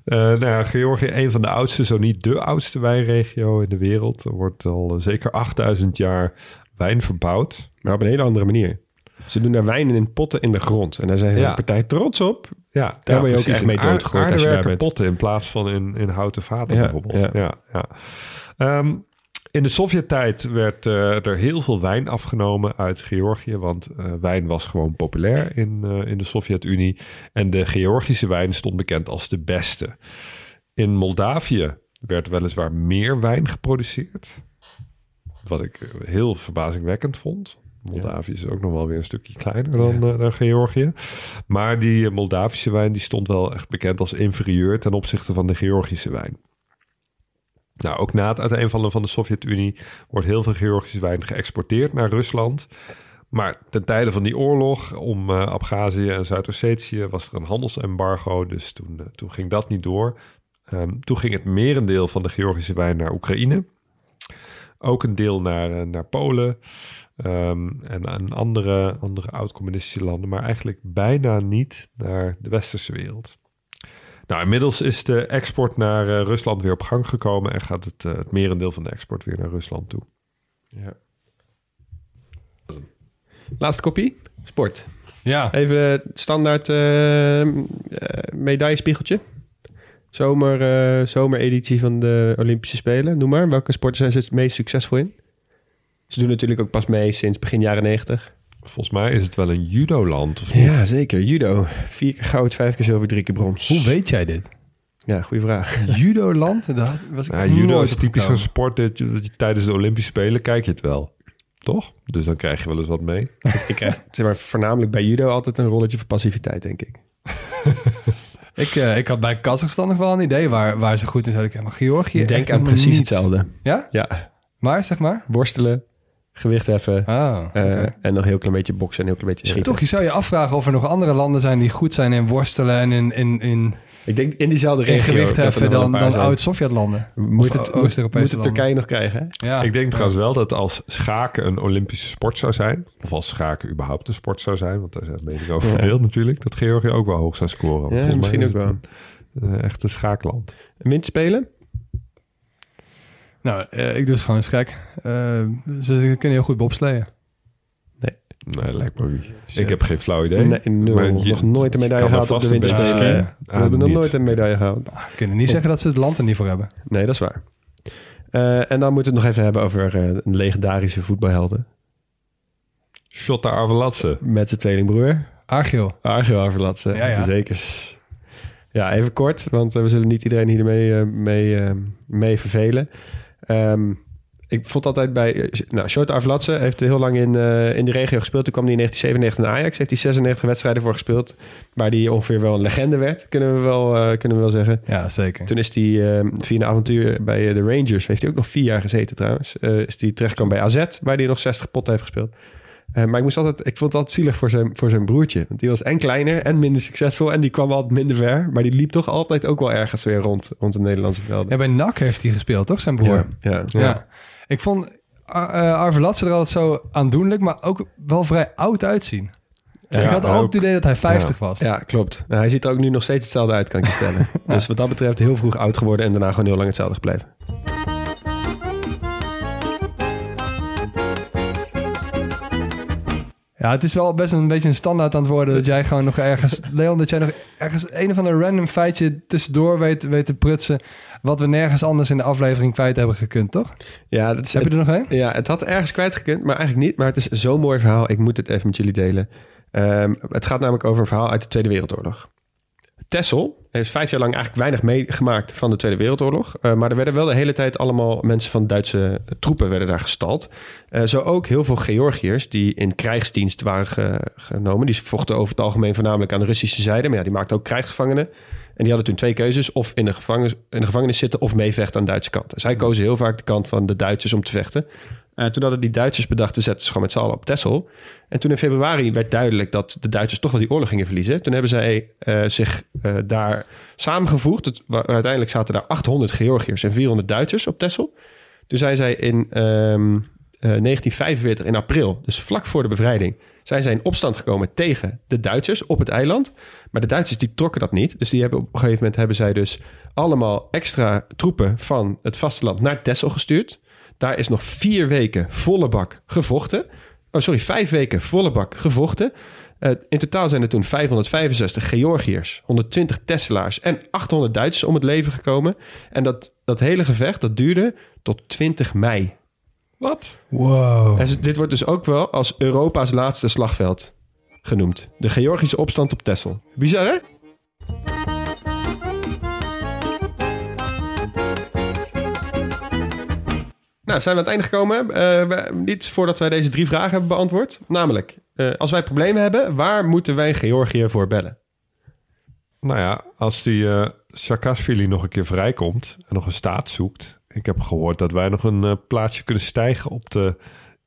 Eh, nou ja, Georgië, een van de oudste, zo niet de oudste wijnregio in de wereld. Er wordt al eh, zeker 8000 jaar wijn verbouwd. Maar op een hele andere manier. Ze doen daar wijn in potten in de grond. En daar zijn ze Ja. partij trots op. Ja, Daar ben je ook echt mee doodgegooid als je daar bent. potten in plaats van in, in houten vaten Ja, bijvoorbeeld. ja. Ja. Ja, Ehm, in de Sovjet-tijd werd eh, er heel veel wijn afgenomen uit Georgië, want eh, wijn was gewoon populair in, eh, in de Sovjet-Unie. En de Georgische wijn stond bekend als de beste. In Moldavië werd weliswaar meer wijn geproduceerd, wat ik heel verbazingwekkend vond. Moldavië is ook nog wel weer een stukje kleiner dan, dan Georgië. Maar die Moldavische wijn die stond wel echt bekend als inferieur ten opzichte van de Georgische wijn. Nou, ook na het uiteenvallen van de Sovjet-Unie wordt heel veel Georgische wijn geëxporteerd naar Rusland. Maar ten tijde van die oorlog om Abhazie en Zuid-Ossetië was er een handelsembargo. Dus toen, eh, toen ging dat niet door. Ehm, toen ging het merendeel van de Georgische wijn naar Oekraïne. Ook een deel naar, eh, naar Polen. ehm, en, en andere, andere oud-communistische landen. Maar eigenlijk bijna niet naar de westerse wereld. Nou, inmiddels is de export naar eh, Rusland weer op gang gekomen. En gaat het, eh, het merendeel van de export weer naar Rusland toe. Laatste kopie. Sport. Ja, Even het standaard eh, eh, medaillespiegeltje. Zomer, eh, zomereditie van de Olympische Spelen. Noem maar. Welke sporten zijn ze het meest succesvol in? Ze doen natuurlijk ook pas mee sinds begin jaren negentig. Volgens mij is het wel een judoland. Of niet? Ja, zeker. Judo. Vier keer goud, vijf keer zilver, drie keer brons. hoe weet jij dit? Ja, goede vraag. [LAUGHS] Judo-land? Daar was ik judo is typisch zo'n sport dat je, dat je tijdens de Olympische Spelen kijk je het wel. Toch? Dus dan krijg je wel eens wat mee. [LAUGHS] ik krijg zeg maar, voornamelijk bij judo altijd een rolletje voor passiviteit, denk ik. [LAUGHS] Ik, eh, ik had bij Kazachstan nog wel een idee waar, waar ze goed in zijn. Ik maar Georgië. Denk aan precies hetzelfde. Ja? Ja, Maar zeg maar. worstelen, gewicht heffen Ah, eh, en nog een heel klein beetje boksen en een heel klein beetje schieten. Toch, je zou je afvragen of er nog andere landen zijn die goed zijn in worstelen en in, in, in, Ik denk in diezelfde in regio. gewicht dat heffen nog wel dan, dan oud-Sovjetlanden. Moet het, moet, Oost-Europese moet het Turkije nog krijgen, hè? Ja. Ik denk trouwens wel dat als schaken een Olympische sport zou zijn, of als schaken überhaupt een sport zou zijn, want daar zijn meningen over Ja. verdeeld natuurlijk, dat Georgië ook wel hoog zou scoren. Ja, misschien is ook wel. Een, een echte schaakland. Winterspelen? Nou, eh, ik dus gewoon eens gek. Eh, ze, ze kunnen heel goed bobsleeën. Nee, lijkt me niet. Ik heb geen flauw idee. Nee, nul. Maar je- nog nooit een medaille gehaald op de winterspelen. we Ah, hebben nog nooit een medaille gehaald. We kunnen niet zeggen dat ze het land er niet voor hebben. Nee, dat is waar. Eh, en dan moeten we het nog even hebben over eh, een legendarische voetbalhelden. Shotta Arvelatse. Met zijn tweelingbroer, Argio. Argio Arvelatse. Ja, ja. Zeker. Ja, even kort, want we zullen niet iedereen hiermee mee, eh, mee vervelen. Ehm, ik vond altijd bij... eh, nou, Shota Arvelatse heeft heel lang in, eh, in de regio gespeeld. Toen kwam hij in 1997 naar Ajax. Heeft hij 96 wedstrijden voor gespeeld. Waar hij ongeveer wel een legende werd, kunnen we wel, eh, kunnen we wel zeggen. Ja, zeker. Toen is hij eh, via een avontuur bij de Rangers, heeft hij ook nog vier jaar gezeten trouwens. Is hij terechtgekomen bij AZ, waar hij nog 60 potten heeft gespeeld. Eh, maar ik, moest altijd, ik vond het altijd zielig voor zijn, voor zijn broertje. Want die was en kleiner en minder succesvol. En die kwam altijd minder ver. Maar die liep toch altijd ook wel ergens weer rond, rond de Nederlandse velden. Ja, bij NAC heeft hij gespeeld, toch? Zijn broer. ja, Ja. Ik vond uh, Arvelatse er altijd zo aandoenlijk, maar ook wel vrij oud uitzien. Ja, ik had ook- het idee dat hij 50 was. Ja, klopt. Nou, hij ziet er ook nu nog steeds hetzelfde uit, kan ik je vertellen. [LAUGHS] Dus wat dat betreft heel vroeg oud geworden en daarna gewoon heel lang hetzelfde gebleven. Ja, het is wel best een beetje een standaard aan het worden dat jij gewoon nog ergens... [LAUGHS] Leon, dat jij nog ergens een of ander random feitje tussendoor weet, weet te prutsen... wat we nergens anders in de aflevering kwijt hebben gekund, toch? Ja, dat is, Heb je er nog één? Ja, het had ergens kwijtgekund, maar eigenlijk niet. Maar het is zo'n mooi verhaal. Ik moet het even met jullie delen. Ehm, het gaat namelijk over een verhaal uit de Tweede Wereldoorlog. Texel heeft vijf jaar lang eigenlijk weinig meegemaakt van de Tweede Wereldoorlog. Eh, maar er werden wel de hele tijd allemaal mensen van Duitse troepen werden daar gestald. Eh, zo ook heel veel Georgiërs die in krijgsdienst waren ge- genomen. Die vochten over het algemeen voornamelijk aan de Russische zijde. Maar ja, die maakten ook krijgsgevangenen. En die hadden toen twee keuzes. Of in de, gevangenis, in de gevangenis zitten of meevechten aan de Duitse kant. Dus zij kozen heel vaak de kant van de Duitsers om te vechten. Eh, toen hadden die Duitsers bedacht, we zetten ze gewoon met z'n allen op Texel. En toen in februari werd duidelijk dat de Duitsers toch wel die oorlog gingen verliezen. Toen hebben zij eh, zich eh, daar samengevoegd. Uiteindelijk zaten daar 800 Georgiërs en 400 Duitsers op Texel. Toen zijn zij in ehm, eh, 1945 in april, dus vlak voor de bevrijding, zijn zij in opstand gekomen tegen de Duitsers op het eiland. Maar de Duitsers die trokken dat niet. Dus die hebben op een gegeven moment hebben zij dus allemaal extra troepen van het vasteland naar Texel gestuurd. Daar is nog vier weken volle bak gevochten. Oh, sorry, vijf weken volle bak gevochten. Eh, in totaal zijn er toen 565 Georgiërs, 120 Tesselaars en 800 Duitsers om het leven gekomen. En dat, dat hele gevecht, dat duurde tot 20 mei. Wat? Wow. En dit wordt dus ook wel als Europa's laatste slagveld genoemd. De Georgische opstand op Texel. Bizar, hè? Nou, zijn we aan het einde gekomen. Eh, we- niet voordat wij deze drie vragen hebben beantwoord. Namelijk, eh, als wij problemen hebben, waar moeten wij Georgië voor bellen? Nou ja, als die eh Saakashvili nog een keer vrijkomt en nog een staat zoekt. Ik heb gehoord dat wij nog een plaatsje kunnen stijgen op de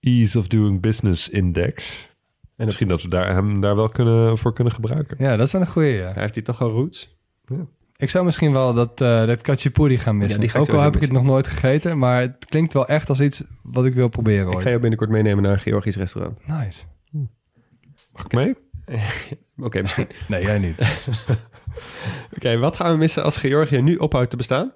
Ease of Doing Business Index. En misschien dat we daar, hem daar wel kunnen, voor kunnen gebruiken. Ja, dat is wel een goeie, ja. Heeft hij toch al roots? Ik zou misschien wel dat, eh dat gaan missen. Ja, die ga ik ook al heb ik het nog nooit gegeten, maar het klinkt wel echt als iets wat ik wil proberen. Ik Ooit. ga jou binnenkort meenemen naar een Georgisch restaurant. Nice. Mag ik mee? [LAUGHS] Oké, misschien. [LAUGHS] Nee, jij niet. [LAUGHS] Oké, wat gaan we missen als Georgië nu ophoudt te bestaan?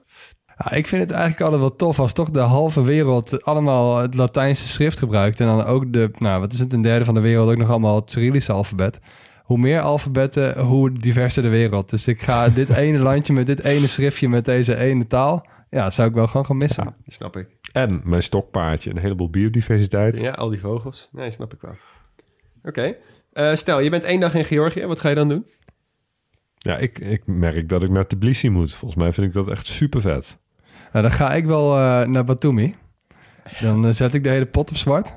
Ja, ik vind het eigenlijk altijd wel tof als toch de halve wereld allemaal het Latijnse schrift gebruikt. En dan ook de, nou wat is het, een derde van de wereld ook nog allemaal het Cyrillische alfabet. Hoe meer alfabetten, hoe diverser de wereld. Dus ik ga dit [LAUGHS] ene landje met dit ene schriftje met deze ene taal. Ja, zou ik wel gewoon gaan missen. Ja, snap ik. En mijn stokpaardje, een heleboel biodiversiteit. Ja, al die vogels. Nee, snap ik wel. Oké. Eh, stel, je bent één dag in Georgië. Wat ga je dan doen? Ja, ik, ik merk dat ik naar Tbilisi moet. Volgens mij vind ik dat echt super vet. Nou, dan ga ik wel eh, naar Batumi. Dan eh, zet ik de hele pot op zwart.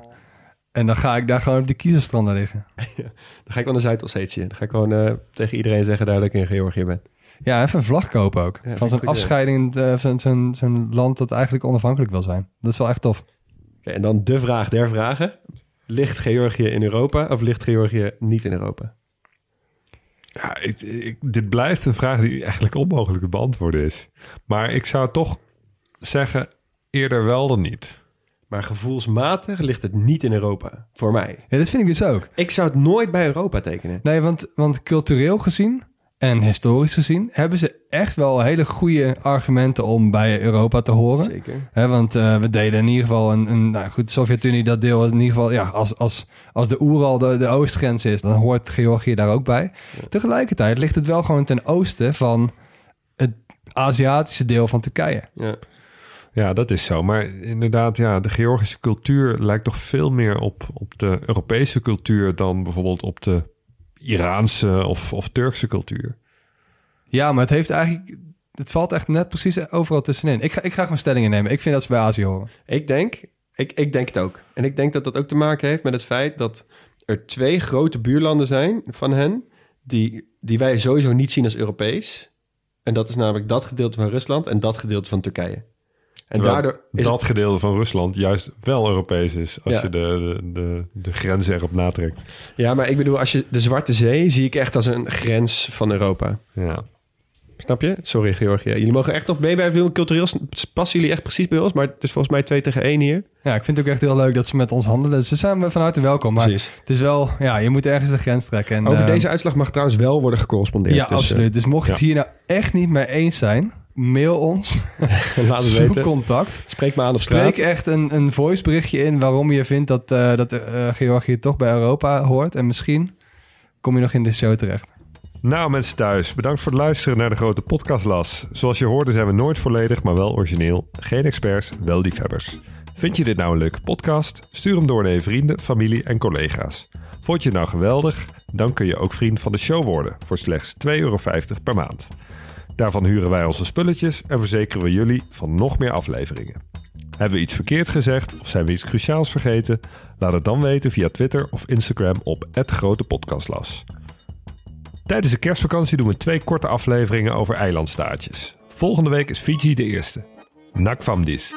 En dan ga ik daar gewoon op de kiezerstranden liggen. [LAUGHS] Dan ga ik wel naar Zuid-Ossetië. Dan ga ik gewoon eh, tegen iedereen zeggen daar dat ik in Georgië ben. Ja, even een vlag kopen ook. vind van zo'n afscheiding, eh, zo'n land dat eigenlijk onafhankelijk wil zijn. Dat is wel echt tof. Oké, en dan de vraag der vragen. Ligt Georgië in Europa of ligt Georgië niet in Europa? Ja, ik, ik- dit blijft een vraag die eigenlijk onmogelijk te beantwoorden is. Maar ik zou toch zeggen, eerder wel dan niet. Maar gevoelsmatig ligt het niet in Europa. Voor mij. Ja, dat vind ik dus ook. Ik zou het nooit bij Europa tekenen. Nee, want, want cultureel gezien en historisch gezien... hebben ze echt wel hele goede argumenten om bij Europa te horen. Zeker. Want eh, we deden in ieder geval een, een nou goed, de Sovjet-Unie dat deel is in ieder geval, ja, als, als, als de Oeral de, de oostgrens is, dan hoort Georgië daar ook bij. Tegelijkertijd ligt het wel gewoon ten oosten van het Aziatische deel van Turkije. Ja. Ja, dat is zo. Maar inderdaad, ja, de Georgische cultuur lijkt toch veel meer op, op de Europese cultuur dan bijvoorbeeld op de Iraanse of, of Turkse cultuur. Ja, maar het heeft eigenlijk... Het valt echt net precies overal tussenin. Ik ga, ik ga mijn stellingen nemen. Ik vind dat ze bij Azië horen. Ik denk, ik, ik denk het ook. En ik denk dat dat ook te maken heeft met het feit dat er twee grote buurlanden zijn van hen... die, die wij sowieso niet zien als Europees. En dat is namelijk dat gedeelte van Rusland en dat gedeelte van Turkije. En Terwijl daardoor is dat gedeelte van Rusland juist wel Europees is als Ja. je de, de, de, de grenzen erop natrekt. Ja, maar ik bedoel, als je de Zwarte Zee zie ik echt als een grens van Europa. Ja. Snap je? Sorry, Georgië. Jullie mogen echt nog mee bij veel cultureel. Passen jullie echt precies bij ons? Maar het is volgens mij 2 tegen 1 hier. Ja, ik vind het ook echt heel leuk dat ze met ons handelen. Ze zijn van harte welkom. Maar Precies. het is wel... Ja, je moet ergens de grens trekken. En, Over eh, deze uitslag mag trouwens wel worden gecorrespondeerd. Ja, dus, eh, absoluut. Dus mocht je het hier nou echt niet mee eens zijn... Mail ons. [LAUGHS] laat het Zoek weten. contact. Spreek me aan op straat. Spreek echt een, een voiceberichtje in waarom je vindt dat, eh, dat eh, Georgië toch bij Europa hoort. En misschien kom je nog in de show terecht. Nou mensen thuis, bedankt voor het luisteren naar de grote podcastlas. Zoals je hoorde zijn we nooit volledig, maar wel origineel. Geen experts, wel liefhebbers. Vind je dit nou een leuke podcast? Stuur hem door naar je vrienden, familie en collega's. Vond je het nou geweldig? Dan kun je ook vriend van de show worden voor slechts 2,50 euro per maand. Daarvan huren wij onze spulletjes en verzekeren we jullie van nog meer afleveringen. Hebben we iets verkeerd gezegd of zijn we iets cruciaals vergeten? Laat het dan weten via Twitter of Instagram op @grotepodcastlas. Tijdens de kerstvakantie doen we twee korte afleveringen over eilandstaartjes. Volgende week is Fiji de eerste. Nakvamdis.